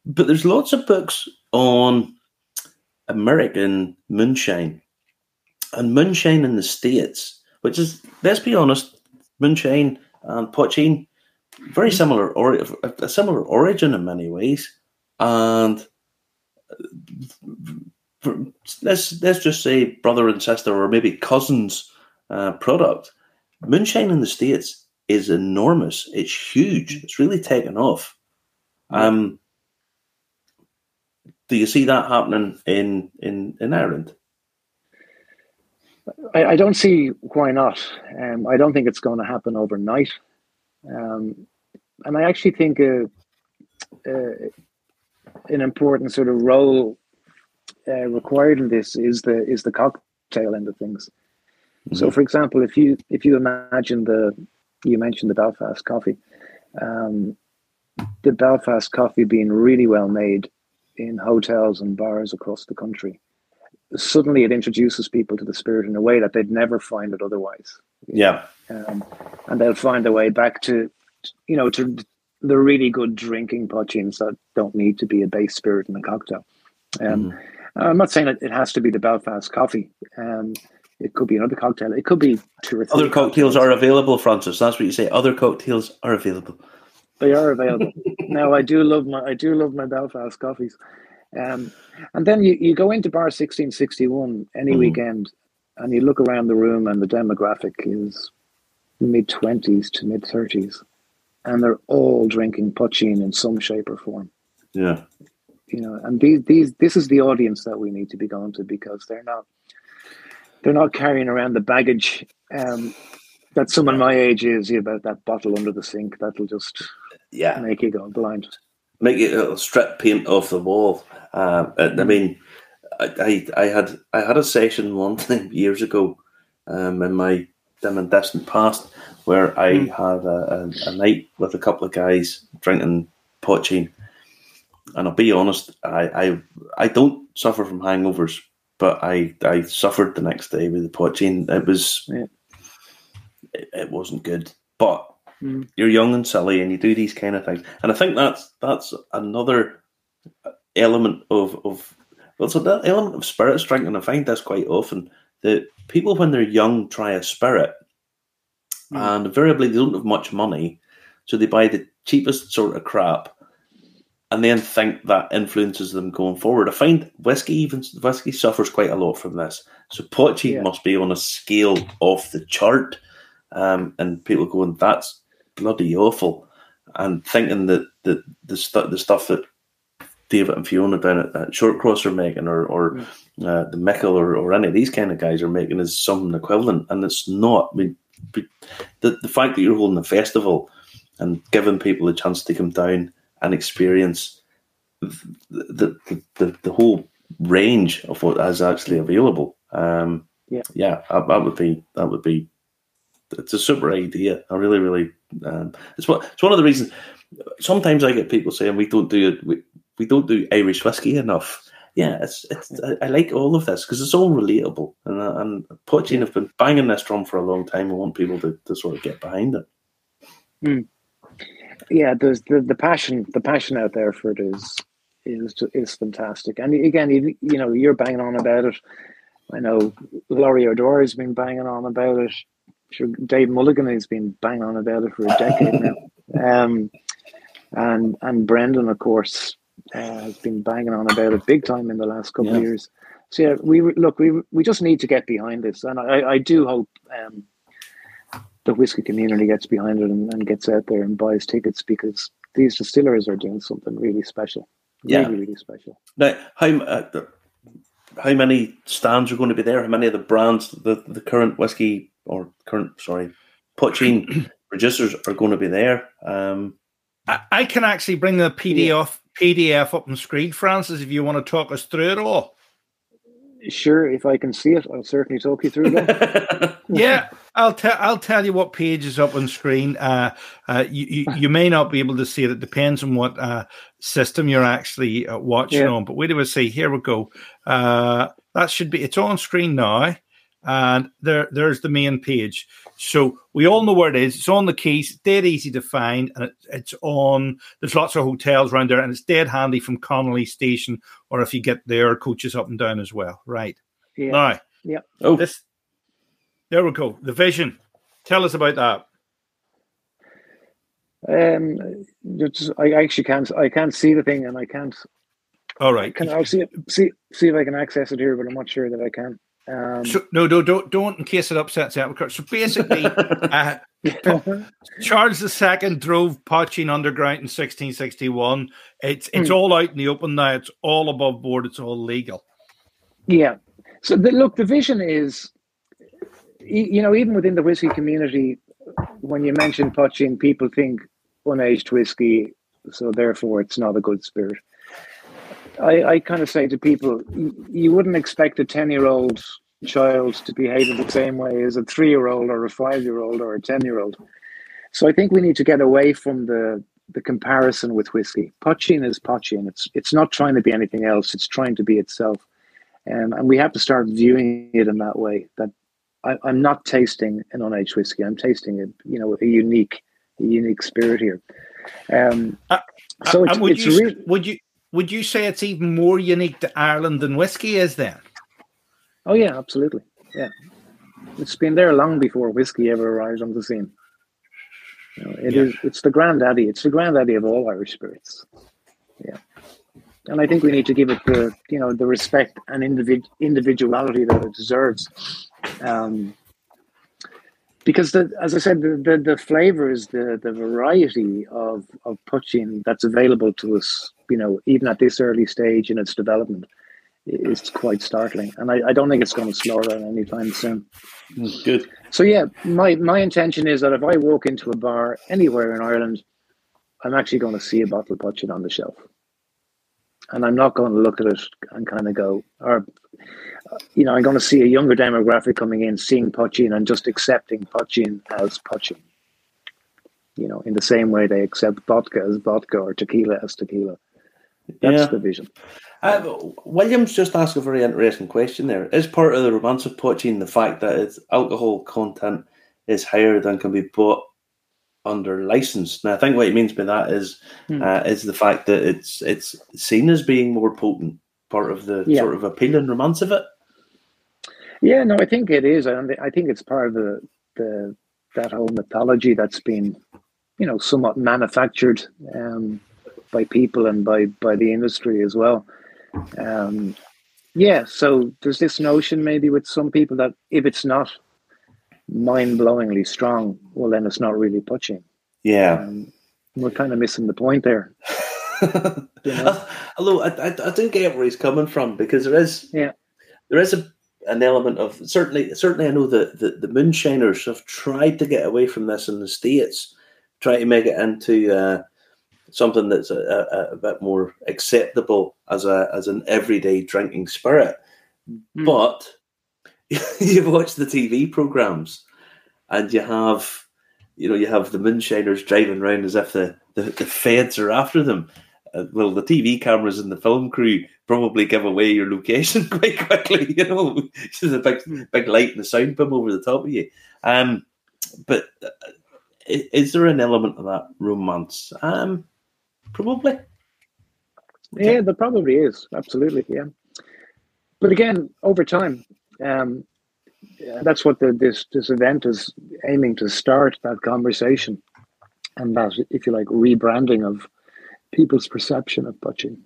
But there's lots of books on American moonshine and moonshine in the states, which is let's be honest, moonshine and Poitín very similar or a similar origin in many ways, and let's let's just say brother and sister or maybe cousins uh, product. Moonshine in the states is enormous. It's huge. It's really taken off. Um, do you see that happening in in in Ireland? I, I don't see why not. Um, I don't think it's going to happen overnight. Um, and I actually think uh, uh, an important sort of role uh, required in this is the is the cocktail end of things. Mm-hmm. So, for example, if you if you imagine the you mentioned the Belfast coffee, um, the Belfast coffee being really well made in hotels and bars across the country, suddenly it introduces people to the spirit in a way that they'd never find it otherwise. Yeah, um, and they'll find their way back to, you know, to the really good drinking poitíns that don't need to be a base spirit in a cocktail. Um, mm-hmm. I'm not saying it has to be the Belfast coffee. Um, it could be another cocktail. It could be two or three. Other cocktails, cocktails. are available, Francis. That's what you say. Other cocktails are available. They are available. now I do love my I do love my Belfast coffees. Um, and then you, you go into bar 1661 any mm. weekend and you look around the room and the demographic is mid 20s to mid 30s and they're all drinking poitín in some shape or form. Yeah. You know, and these these this is the audience that we need to be going to because they're not they're not carrying around the baggage um, that someone my age is about that bottle under the sink that'll just yeah make you go blind. Make it a strip paint off the wall. Uh, I mm. mean, I, I, I had I had a session one time years ago um, in my dim and distant past where I mm. had a, a, a, night with a couple of guys drinking poitín. And I'll be honest, I, I I don't suffer from hangovers, but I, I suffered the next day with the poitín. It was yeah. it, it, wasn't good. But mm. you're young and silly and you do these kind of things. And I think that's that's another element of, of well, it's an element of spirit strength, and I find this quite often that people when they're young try a spirit mm. and invariably they don't have much money, so they buy the cheapest sort of crap and then think that influences them going forward. I find whiskey even whiskey suffers quite a lot from this. So poitín yeah. must be on a scale off the chart, um, and people going that's bloody awful, and thinking that the the, stu- the stuff that David and Fiona down at, at Shortcross are making, or or mm. uh, the Micil, or, or any of these kind of guys are making, is something equivalent, and it's not. I mean, the the fact that you're holding a festival and giving people a chance to come down and experience the the, the, the whole range of what is actually available. Um, yeah, yeah, that, would be that would be. It's a super idea. I really, really. Um, it's what it's one of the reasons. Sometimes I get people saying we don't do it. We, we don't do Irish whiskey enough yeah, it's it's I, I like all of this because it's all relatable, and uh, and Poitín have been banging this drum for a long time. I want people to, to sort of get behind it. Mm. Yeah, there's the, the passion the passion out there for it is is is fantastic, and again, you, you know, you're banging on about it. I know Laurie O'Dwyer has been banging on about it. Sure, Dave Mulligan has been banging on about it for a decade now. Um, and and Brendan, of course, uh, has been banging on about it big time in the last couple yeah. of years. So yeah, we look, we we just need to get behind this, and I, I do hope um, the whiskey community gets behind it and, and, gets out there and buys tickets because these distillers are doing something really special. Yeah, really, really special. Now, how uh, how many stands are going to be there? How many of the brands, the the current whiskey or current sorry, poitín producers are going to be there? Um, I, I can actually bring the PDF PDF up on screen, Francis, if you want to talk us through it all. Sure, if I can see it, I'll certainly talk you through that. yeah, I'll tell I'll tell you what page is up on screen. Uh, uh, you, you, you may not be able to see it. It depends on what uh, system you're actually uh, watching yeah. on. But wait do we see? Here we go. Uh, that should be. It's on screen now, and there there's the main page. So we all know where it is. It's on the Quays, dead easy to find, and it, it's on. There's lots of hotels around there, and it's dead handy from Connolly Station, or if you get there, coaches up and down as well. Right yeah. now, yeah. Oh, this. There we go. The vision. Tell us about that. Um, just, I actually can't. I can't see the thing, and I can't. All right. Can I'll see it, see see if I can access it here, but I'm not sure that I can. Um, So, no, no, don't, don't, in case it upsets cart. So basically, uh, Charles II drove Poitín underground in 1661. It's it's Hmm. all out in the open now. It's all above board. It's all legal. Yeah. So the, look, the vision is, you know, even within the whiskey community, when you mention Poitín, people think unaged whiskey, so therefore it's not a good spirit. I, I kind of say to people, you wouldn't expect a 10 year old child to behave in the same way as a three year old or a five year old or a 10 year old. So I think we need to get away from the, the comparison with whiskey. Poitín is Poitín. It's, it's not trying to be anything else, it's trying to be itself. Um, and we have to start viewing it in that way. That I, I'm not tasting an unaged whiskey. I'm tasting a you know a unique, a unique spirit here. Um, Uh, so And it's, would it's you real. would you would you say it's even more unique to Ireland than whiskey is then? Oh yeah, absolutely. Yeah, it's been there long before whiskey ever arrived on the scene. You know, it Yeah. is. It's the granddaddy. It's the granddaddy of all Irish spirits. Yeah, and I think we need to give it the you know the respect and individ- individuality that it deserves. Um, because the, as I said, the, the, the flavors, the, the variety of, of poitín that's available to us, you know, even at this early stage in its development, is quite startling. And I, I don't think it's going to slow down anytime soon. Mm, good. So yeah, my my intention is that if I walk into a bar anywhere in Ireland, I'm actually going to see a bottle of Poitín on the shelf, and I'm not going to look at it and kind of go, or you know, I'm going to see a younger demographic coming in, seeing Poitín and just accepting Poitín as Poitín. You know, in the same way they accept vodka as vodka or tequila as tequila. That's Yeah. the vision. Uh, Williams just asked a very interesting question there. Is part of the romance of poitín the fact that its alcohol content is higher than can be bought under license? Now, I think what he means by that is Hmm. uh, is the fact that it's it's seen as being more potent. Part of the Yeah. sort of appeal and romance of it. Yeah, no, I think it is. and I think it's part of the the that whole mythology that's been, you know, somewhat manufactured um, by people and by by the industry as well. Um, yeah, so there's this notion maybe with some people that if it's not mind-blowingly strong, well, then it's not really poitín. Yeah. Um, we're kind of missing the point there. You know? Although I, I, I do get where he's coming from because there is Yeah. there is a, an element of certainly certainly I know that the, the moonshiners have tried to get away from this in the states, try to make it into uh, something that's a, a, a bit more acceptable as a as an everyday drinking spirit. Hmm. But you watch the TV programs and you have you know you have the moonshiners driving around as if the, the, the feds are after them. Uh, well, the TV cameras and the film crew probably give away your location quite quickly. You know, there's a big big light and a sound boom over the top of you. Um, but uh, is there an element of that romance? Um, probably. Yeah, there probably is. Absolutely, yeah. But again, over time, um, that's what the, this this event is aiming to start that conversation and that, if you like, rebranding of people's perception of poitín.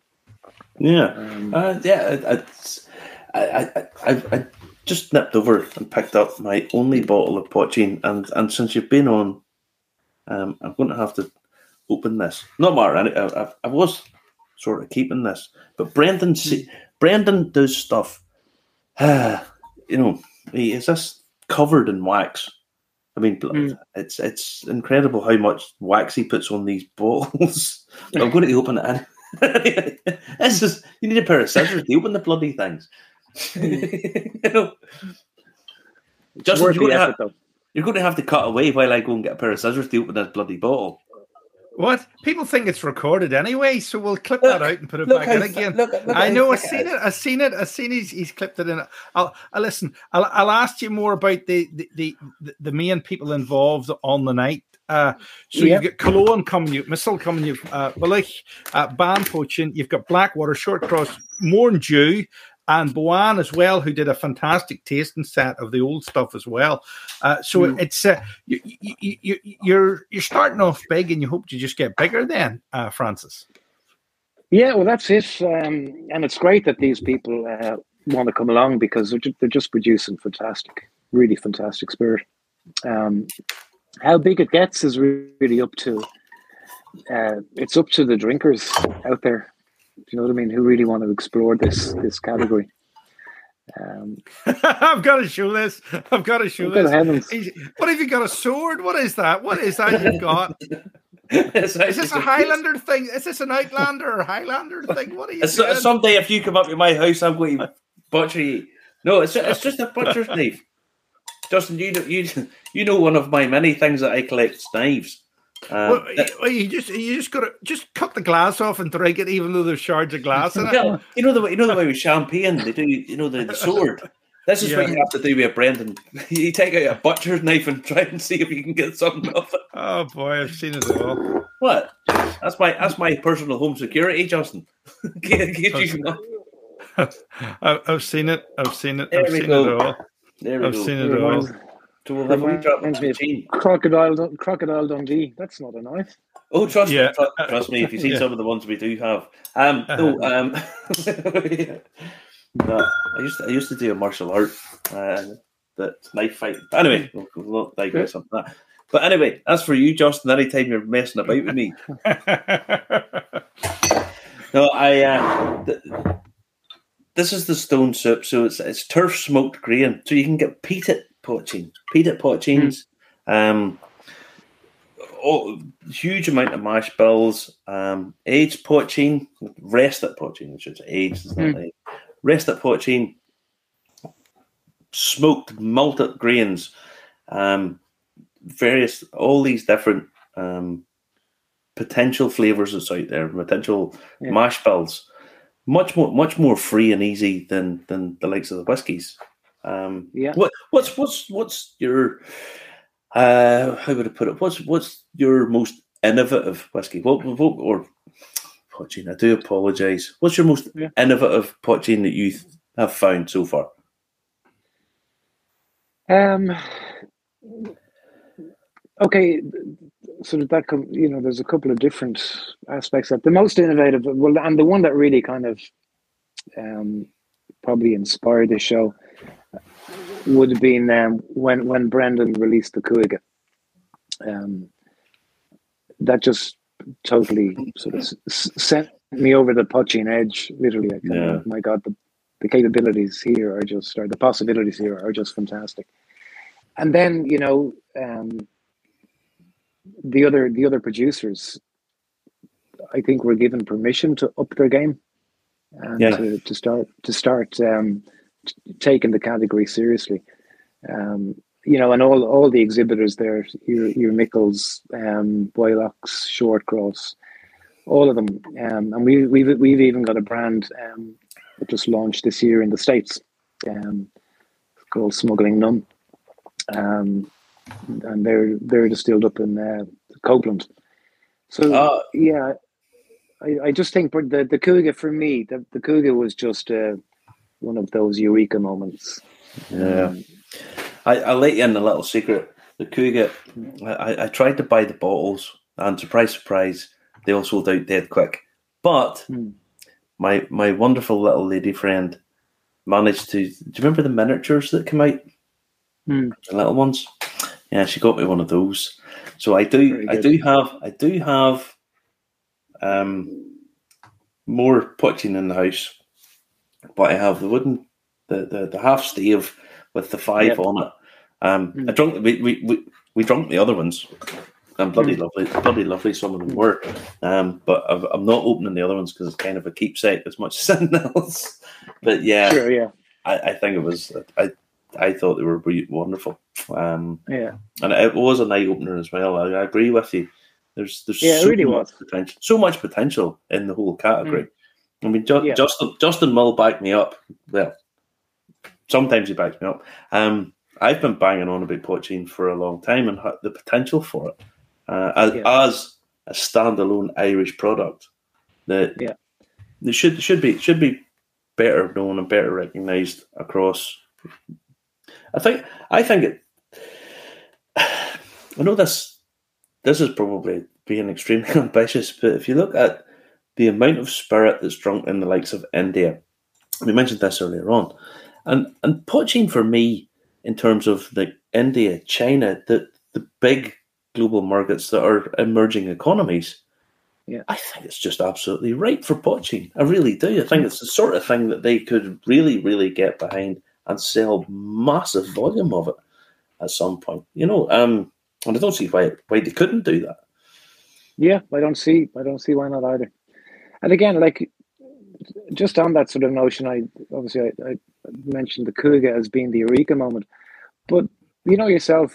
Yeah. Um, Uh, yeah, it's, I, I, I, I just nipped over and picked up my only bottle of Poitín, and and since you've been on, um, I'm going to have to open this. Not Mark, I, I, I was sort of keeping this, but Brendan, see, Brendan does stuff. you know, he is this covered in wax. I mean, Mm. it's it's incredible how much wax he puts on these bottles. I'm going to open it. This is you need a pair of scissors to open the bloody things. you know, it's Justin, worth you the would have- though. you're going to have to cut away while I go and get a pair of scissors to open this bloody bottle. What? People think it's recorded anyway, so we'll clip that out and put it back in again. look- look I know. I've seen it. I've seen it. I've seen he's, he's clipped it in. I'll, I'll listen. I'll, I'll ask you more about the the, the, the main people involved on the night. Uh, so Yeah. you've got Killowen coming, you've Micil coming, you've uh, Willich, uh, Bán Poitín, you've got Blackwater, Short Cross, Mourne Dew, and Boan as well, who did a fantastic tasting set of the old stuff as well. Uh, so mm. it's uh, you, you, you, you're you're starting off big, and you hope to just get bigger. Then, uh, Francis. Yeah, well, that's it, um, and it's great that these people uh, want to come along because they're, they're just producing fantastic, really fantastic spirit. Um, how big it gets is really up to uh, it's up to the drinkers out there. Do you know what I mean? Who really want to explore this this category? Um, I've got a show this. I've got a show this. What have you got? A sword? What is that? What is that you've got? is this a Highlander thing? Is this an Outlander or Highlander thing? What are you? doing? Someday, if you come up to my house, I'm going to butcher you. No, it's it's just a butcher's knife. Justin, you know, you you know one of my many things that I collect knives. Um, well, you just you just got to just cut the glass off and drink it, even though there's shards of glass in it. Yeah, you know the way you know the way with champagne they do. You know the, the sword. This is yeah. what you have to do with Brendan. You take out a butcher's knife and try and see if you can get something off it. Oh boy, I've seen it all. What? That's my that's my personal home security, Justin. I've seen it. I've seen it. There I've seen go. it all. There I've go. seen it all. So we'll have a drop Crocodile, Crocodile Dundee. That's not a knife. Oh, trust yeah. me, trust, trust, me. If you see yeah. some of the ones we do have, um, no, uh-huh. um, no, I used to, I used to do a martial art, uh, that knife fight. Anyway, we'll, we'll not digress on that. But anyway, as for you, Justin, anytime you're messing about with me, no, I. Uh, th- this is the stone soup, so it's it's turf smoked grain, so you can get peated poitín, peated poitíns, mm. um, oh, huge amount of mash bills, um, aged poitín, rested poitín, which is aged, is mm. rested poitín, smoked malted grains, um, various, all these different um, potential flavors that's out there, potential yeah. mash bills much more much more free and easy than than the likes of the whiskies. Um, yeah. What what's what's what's your uh how would I put it? What's what's your most innovative whiskey? What, what or poitín? I do apologize. What's your most yeah. innovative poitín that you have found so far? Um. Okay, so that come you know, there's a couple of different aspects that the most innovative, well, and the one that really kind of um, probably inspired the show would have been um, when when Brendan released the Cooiga. Um, that just totally sort of s- sent me over the poitín edge. Literally, like, yeah. oh my God, the, the capabilities here are just, or the possibilities here are just fantastic. And then you know, um, the other the other producers, I think, were given permission to up their game and yeah. to, to start to start um, taking the category seriously. Um, you know, and all all the exhibitors there, your your Micils, um, Boylocks, Shortcross, all of them, um, and we we've we've even got a brand um, that just launched this year in the states, um, called Smuggling None. Um, and they're they're distilled up in uh, Copeland. So uh, yeah, I, I just think the the Cooiga for me, the the Cooiga was just uh, one of those eureka moments. Yeah, um, I I'll let you in a little secret. The Cougar, I, I tried to buy the bottles, and surprise, surprise, they all sold out dead quick. But hmm. my my wonderful little lady friend managed to. Do you remember the miniatures that came out? Hmm. The little ones. Yeah, she got me one of those. So I do, I do have, I do have, um, more poitín in the house, but I have the wooden, the the, the half stave with the five yep. on it. Um, mm. I drunk, we, we we we drunk the other ones. And bloody mm. lovely, bloody lovely. Some of them were, um, but i am not opening the other ones because it's kind of a keepsake as much as anything else. But yeah, sure, yeah. I, I think it was. I I thought they were wonderful. Um, yeah, and it was an eye opener as well. I, I, agree with you. There's there's yeah, so really much was. potential, so much potential in the whole category. Mm. I mean, Ju- yeah. Justin Justin Mull backed me up. Well, sometimes he backs me up. Um, I've been banging on about poitín for a long time and the potential for it uh, as, yeah. as a standalone Irish product. That yeah, should should be should be better known and better recognised across. I think I think it. I know this. This is probably being extremely ambitious, but if you look at the amount of spirit that's drunk in the likes of India, we mentioned this earlier on, and and poitín for me in terms of the India, China, the the big global markets that are emerging economies. Yeah. I think it's just absolutely right for poitín. I really do. I think it's the sort of thing that they could really, really get behind and sell massive volume of it at some point. You know, um, and I don't see why why they couldn't do that. Yeah, I don't see I don't see why not either. And again, like just on that sort of notion, I obviously I, I mentioned the Cougar as being the eureka moment, but you know yourself,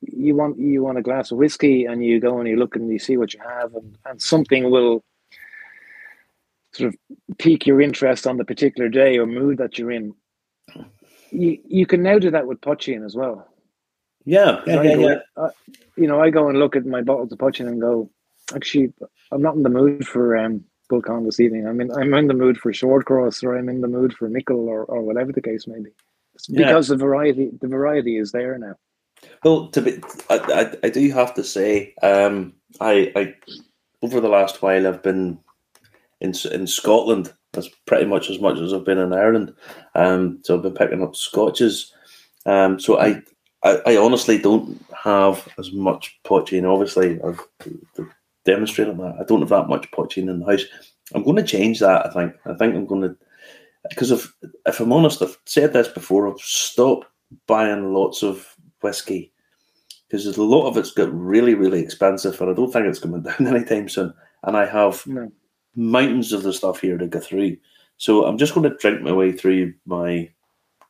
you want you want a glass of whiskey, and you go and you look and you see what you have, and, and something will sort of pique your interest on the particular day or mood that you're in. You you can now do that with poitín as well. Yeah, yeah, yeah, go- yeah. I- you know, I go and look at my bottles of poitín and go, actually, I'm not in the mood for um, Bulcán this evening. I'm in, I'm in the mood for Shortcross or I'm in the mood for Micil, or, or whatever the case may be. It's Yeah. because the variety, the variety is there now. Well, to be, I, I, I do have to say, um, I, I, over the last while, I've been in in Scotland as pretty much as much as I've been in Ireland. Um, so I've been picking up Scotches. Um, so I, I, I honestly don't have as much poitín. Obviously, I've demonstrated that. I don't have that much poitín in the house. I'm going to change that. I think. I think I'm going to because if if I'm honest, I've said this before. I've stopped buying lots of whiskey because a lot of it's got really really expensive, and I don't think it's coming down anytime soon. And I have No. mountains of the stuff here to go through. So I'm just going to drink my way through my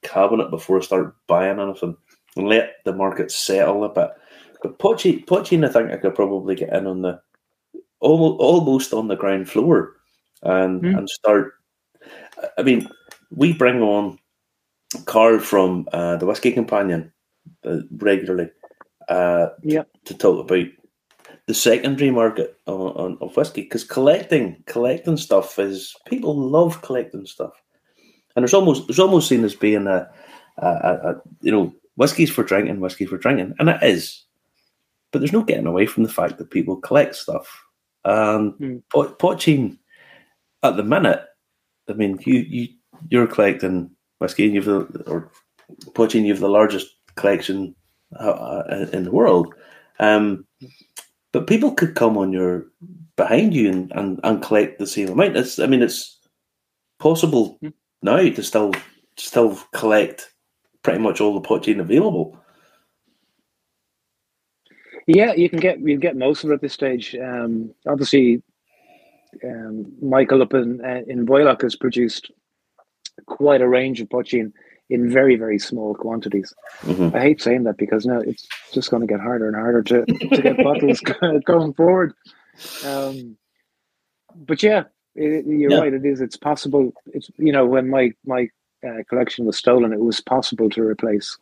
cabinet before I start buying anything and let the market settle a bit. But poitín, poitín I think I could probably get in on the almost, almost on the ground floor and Hmm. and start. I mean, we bring on Carl from uh, the Whiskey Companion uh, regularly uh, Yeah. to talk about the secondary market on, on of whiskey because collecting collecting stuff is people love collecting stuff, and it's almost it's almost seen as being a, a, a, a you know whiskey's for drinking, whiskey for drinking, and it is, but there's no getting away from the fact that people collect stuff, and Mm. pot, poitín at the minute. I mean, you you you're collecting whiskey, and you've the, or poitín, you've the largest collection uh, uh, in the world. Um, but people could come on your behind you and, and, and collect the same amount. It's I mean it's possible Hmm. now to still still collect pretty much all the poitín available. Yeah, you can get you get most of it at this stage. Um, obviously, um, Michael up in uh, in Boylock has produced quite a range of poitín in very very small quantities. Mhm. I hate saying that because now it's just going to get harder and harder to, to get bottles going forward. Um, but yeah, it, you're Yeah. right. It is. It's possible. It's you know when my my uh, collection was stolen, it was possible to replace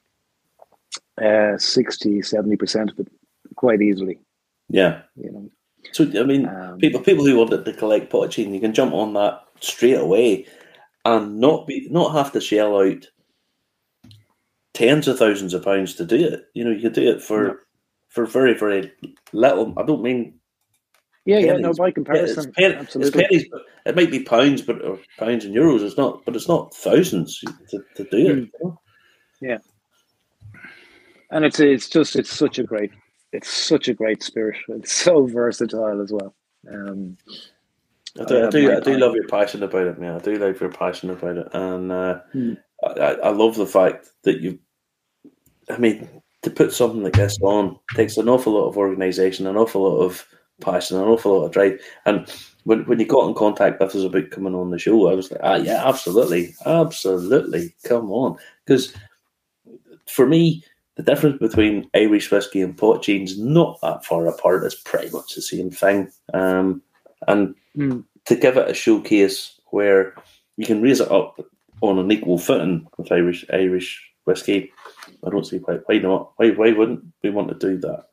uh, 60 70 percent of it quite easily. Yeah. You know, So I mean um, people people who wanted to collect poitín, you can jump on that straight away and not be not have to shell out tens of thousands of pounds to do it. You know, you do it for No. for very, very little. I don't mean Yeah, yeah. No, by Yeah, it's, comparison, pen, it's pennies, but it might be pounds, but or pounds and euros. It's not, but it's not thousands to, to do it. Hmm. you know? and it's it's just it's such a great it's such a great spirit. It's so versatile as well. Um, I do, I have do, I do love your passion about it, man. I do love your passion about it, and uh, Hmm. I, I I love the fact that you. I mean, to put something like this on takes an awful lot of organisation, an awful lot of passion, an awful lot of drive. And when when you got in contact with us about coming on the show, I was like, ah, yeah, absolutely, absolutely, come on, because for me. The difference between Irish whiskey and poitín's not that far apart. It's pretty much the same thing. Um, and Hmm. to give it a showcase where you can raise it up on an equal footing with Irish Irish whiskey. I don't see why why not. Why why wouldn't we want to do that?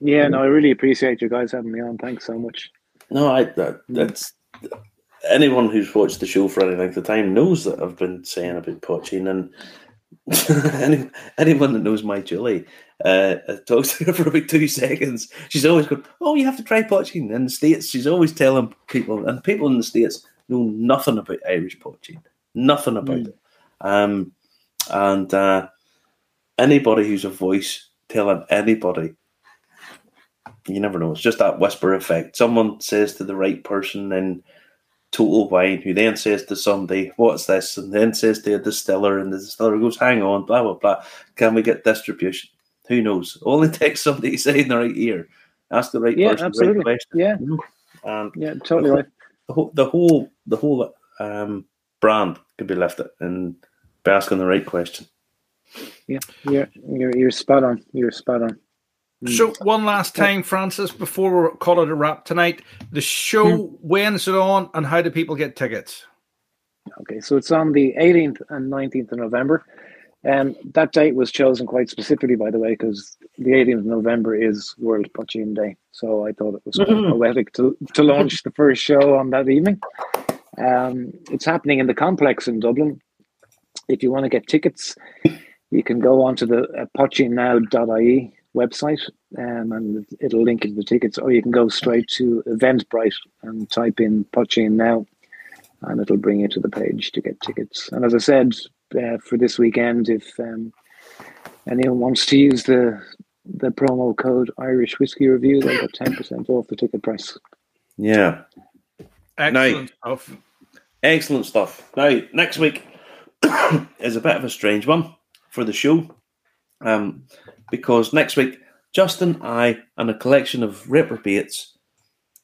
yeah, no, I really appreciate you guys having me on. Thanks so much. No, I that, that's anyone who's watched the show for any length of time knows that I've been saying about poitín, and anyone that knows my Julie uh, talks to her for about two seconds. She's always going, "Oh, you have to try poitín." In the states, she's always telling people, and people in the states know nothing about Irish poitín, nothing about mm. it. Um, and uh, anybody who's a voice telling anybody you never know. It's just that whisper effect. Someone says to the right person in Total Wine, who then says to somebody, What's this? And then says to a distiller, and the distiller goes, Hang on, blah, blah, blah. Can we get distribution? Who knows? Only takes somebody saying the right ear. Ask the right yeah, person absolutely. the right question. Yeah. And yeah, totally right. The whole, the whole, the whole um, brand could be lifted and by asking the right question. Yeah, you're, you're, you're spot on. You're spot on. So mm. one last time, Francis, before we call it a wrap tonight, the show hmm. when is it on, and how do people get tickets? Okay, so it's on the 18th and 19th of November. And um, that date was chosen quite specifically, by the way, because the 18th of November is World Poitín Day. So I thought it was mm-hmm. poetic to, to launch the first show on that evening. Um, it's happening in the complex in Dublin. If you want to get tickets, you can go onto the uh, poachingnow.ie website um, and it'll link into the tickets, or you can go straight to Eventbrite and type in Poitín now and it'll bring you to the page to get tickets. And as I said, uh, for this weekend, if um, anyone wants to use the the promo code Irish Whiskey Review, they'll get 10% off the ticket price. Yeah. Excellent now, stuff. Excellent stuff. Now, next week is a bit of a strange one for the show. Um, because next week, Justin, I, and a collection of reprobates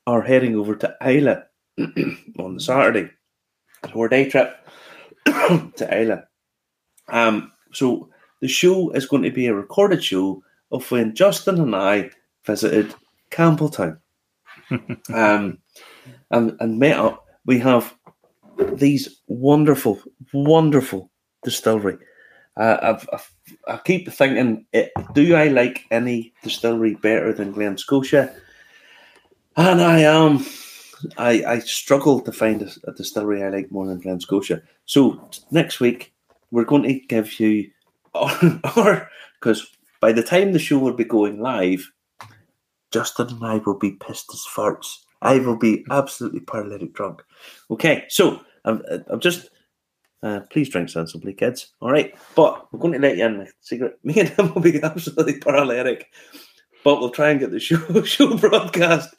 are heading over to Islay on the Saturday. So our day trip to Islay. Um, so the show is going to be a recorded show of when Justin and I visited Campbeltown um, and, and met up. We have these wonderful, wonderful distillery uh, I've, i keep thinking, do I like any distillery better than Glen Scotia? And I am. Um, I, I struggle to find a, a, distillery I like more than Glen Scotia. So next week we're going to give you, or because by the time the show will be going live, Justin and I will be pissed as farts. I will be absolutely paralytic drunk. Okay, so I'm, I'm just uh, please drink sensibly, kids. All right, but we're going to let you in secret. Me and him will be absolutely paralytic, but we'll try and get the show show broadcast.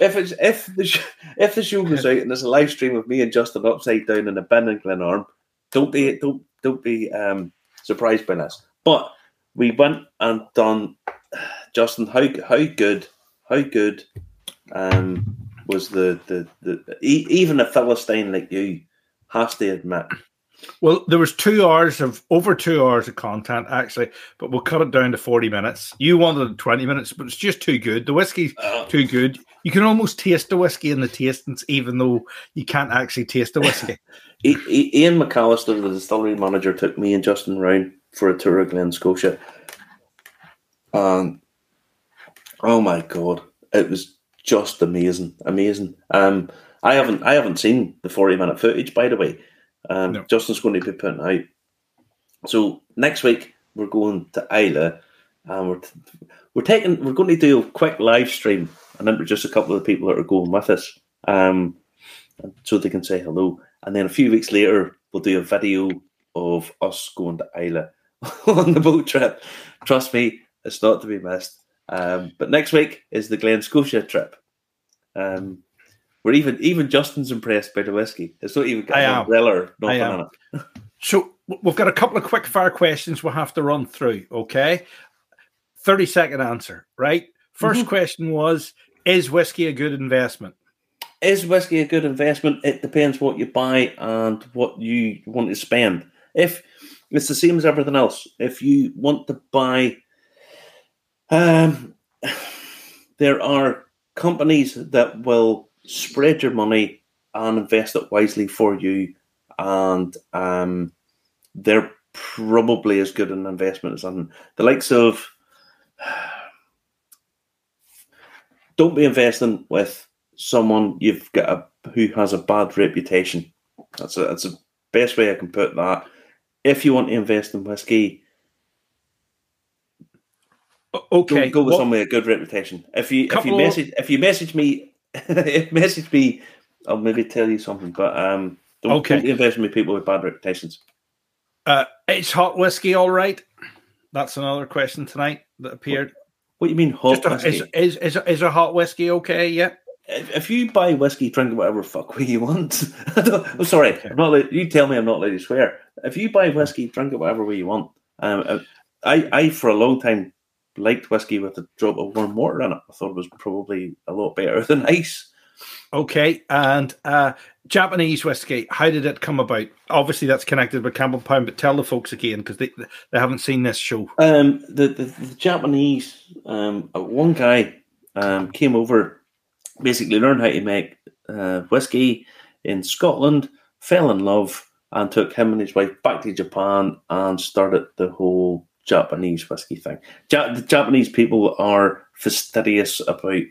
If it's if the sh- if the show goes out and there's a live stream of me and Justin upside down in a bin in Glenarm, don't be don't don't be um, surprised by this. But we went and done Justin. How how good how good um, was the the the even a philistine like you has to admit. Well, there was two hours of over two hours of content actually, but we'll cut it down to forty minutes. You wanted twenty minutes, but it's just too good. The whiskey's uh, too good. You can almost taste the whiskey in the tastings, even though you can't actually taste the whiskey. Ian McAllister, the distillery manager, took me and Justin round for a tour of Glen Scotia. Um, oh my god, it was just amazing, amazing. Um, I haven't I haven't seen the forty minute footage by the way. Um, no. Justin's going to be putting out. So next week we're going to Islay, and we're we're taking we're going to do a quick live stream and introduce a couple of the people that are going with us, um, so they can say hello. And then a few weeks later we'll do a video of us going to Islay on the boat trip. Trust me, it's not to be missed. Um, but next week is the Glen Scotia trip. Um, where even even Justin's impressed by the whiskey. It's not even got an umbrella nothing on it. so we've got a couple of quick fire questions we'll have to run through. Okay, thirty second answer. Right. 1st mm-hmm. question was: Is whiskey a good investment? Is whiskey a good investment? It depends what you buy and what you want to spend. If it's the same as everything else, if you want to buy, um, there are companies that will spread your money and invest it wisely for you. And um, they're probably as good an investment as the likes of. Don't be investing with someone you've got a who has a bad reputation. That's a, that's the best way I can put that. If you want to invest in whiskey, Okay, go, go with what- somewhere with a good reputation. If you if you message if you message me, if message me, I'll maybe tell you something. But um, don't, Okay. don't invest with people with bad reputations. uh, is hot whiskey all right? That's another question tonight that appeared. What do you mean hot a, whiskey? is, is is is a hot whiskey okay? Yeah. if, if you buy whiskey, drink whatever fuck way you want. I'm sorry, I'm not. You tell me I'm not allowed to swear. If you buy whiskey, drink it whatever way you want. Um, I, I for a long time liked whiskey with a drop of warm water in it. I thought it was probably a lot better than ice. Okay, and uh, Japanese whiskey. How did it come about? Obviously, that's connected with Campbeltown, but tell the folks again because they they haven't seen this show. Um, the, the, the Japanese, um, uh, one guy um, came over, basically learned how to make uh, whiskey in Scotland, fell in love, and took him and his wife back to Japan and started the whole Japanese whiskey thing. Ja- the Japanese people are fastidious about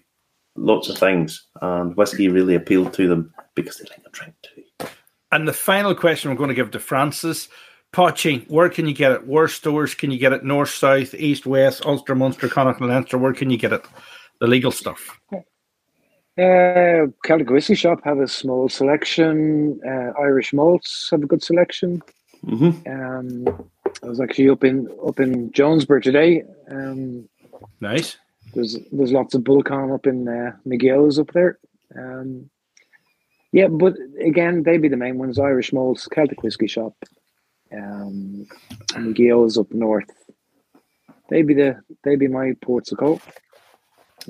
lots of things, and whiskey really appealed to them because they like to drink too. And the final question we're going to give to Francis. Poitín, where can you get it? Where stores can you get it? North, south, east, west, Ulster, Munster, Connacht, and Leinster. Where can you get it? The legal stuff. Uh, Celtic Whiskey Shop have a small selection. Uh, Irish malts have a good selection. hmm Um, I was actually up in up in Jonesborough today. Um, Nice. there's there's lots of Bulcán up in uh, McGill's up there. Um, yeah, but again, they'd be the main ones: Irish malts, Celtic Whiskey Shop, um, McGill's up north. They'd be the they'd be my ports of call.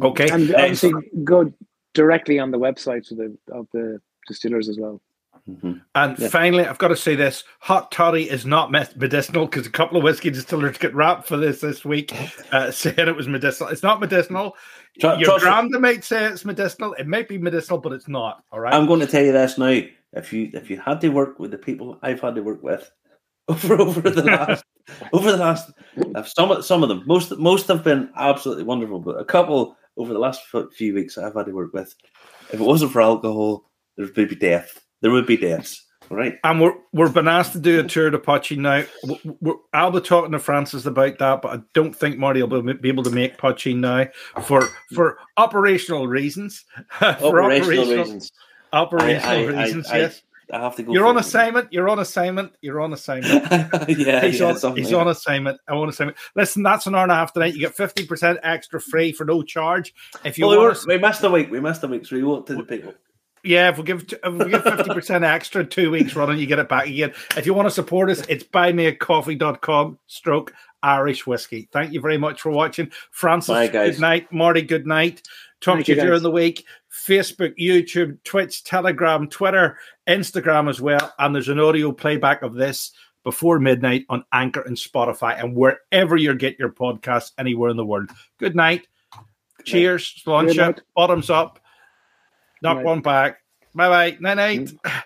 Okay. and obviously go directly on the websites of the of the distillers as well. Hmm And Yeah. finally, I've got to say this: hot toddy is not medicinal because a couple of whiskey distillers get rapped for this this week, uh, saying it was medicinal. It's not medicinal. Tru- Your granda might say it's medicinal. It might be medicinal, but it's not. All right. I'm going to tell you this now. If you if you had to work with the people I've had to work with over over the last over the last some of some of them most most have been absolutely wonderful, but a couple over the last few weeks I've had to work with. If it wasn't for alcohol, there would be death. There would be deaths. All right. And we're we've been asked to do a tour to Pochi now. I'll be talking to Francis about that, but I don't think Marty will be able to make Pochi now for for operational reasons. for Operational reasons. Operational I- I- reasons, I- yes. I have to go. You're on assignment. You're on assignment. You're on assignment. yeah, he's yeah, on, something he's on assignment. I want assignment. Listen, that's an hour and a half tonight. You get fifty percent extra free for no charge. If you Well, we, want, were- we missed a week. We missed a week, so we won't to the people. Yeah, if we give if we give fifty percent extra two weeks running, you get it back again. If you want to support us, it's buymeacoffee.com stroke Irish whiskey. Thank you very much for watching. Francis, Bye, guys. good night. Marty, good night. Talk Thank to you you, during the week. Facebook, YouTube, Twitch, Telegram, Twitter, Instagram as well. And there's an audio playback of this before midnight on Anchor and Spotify and wherever you get your podcasts anywhere in the world. Good night. Cheers. Good Sláinte. night. Bottoms up. Knock night. one back. Bye bye. Night night. Mm.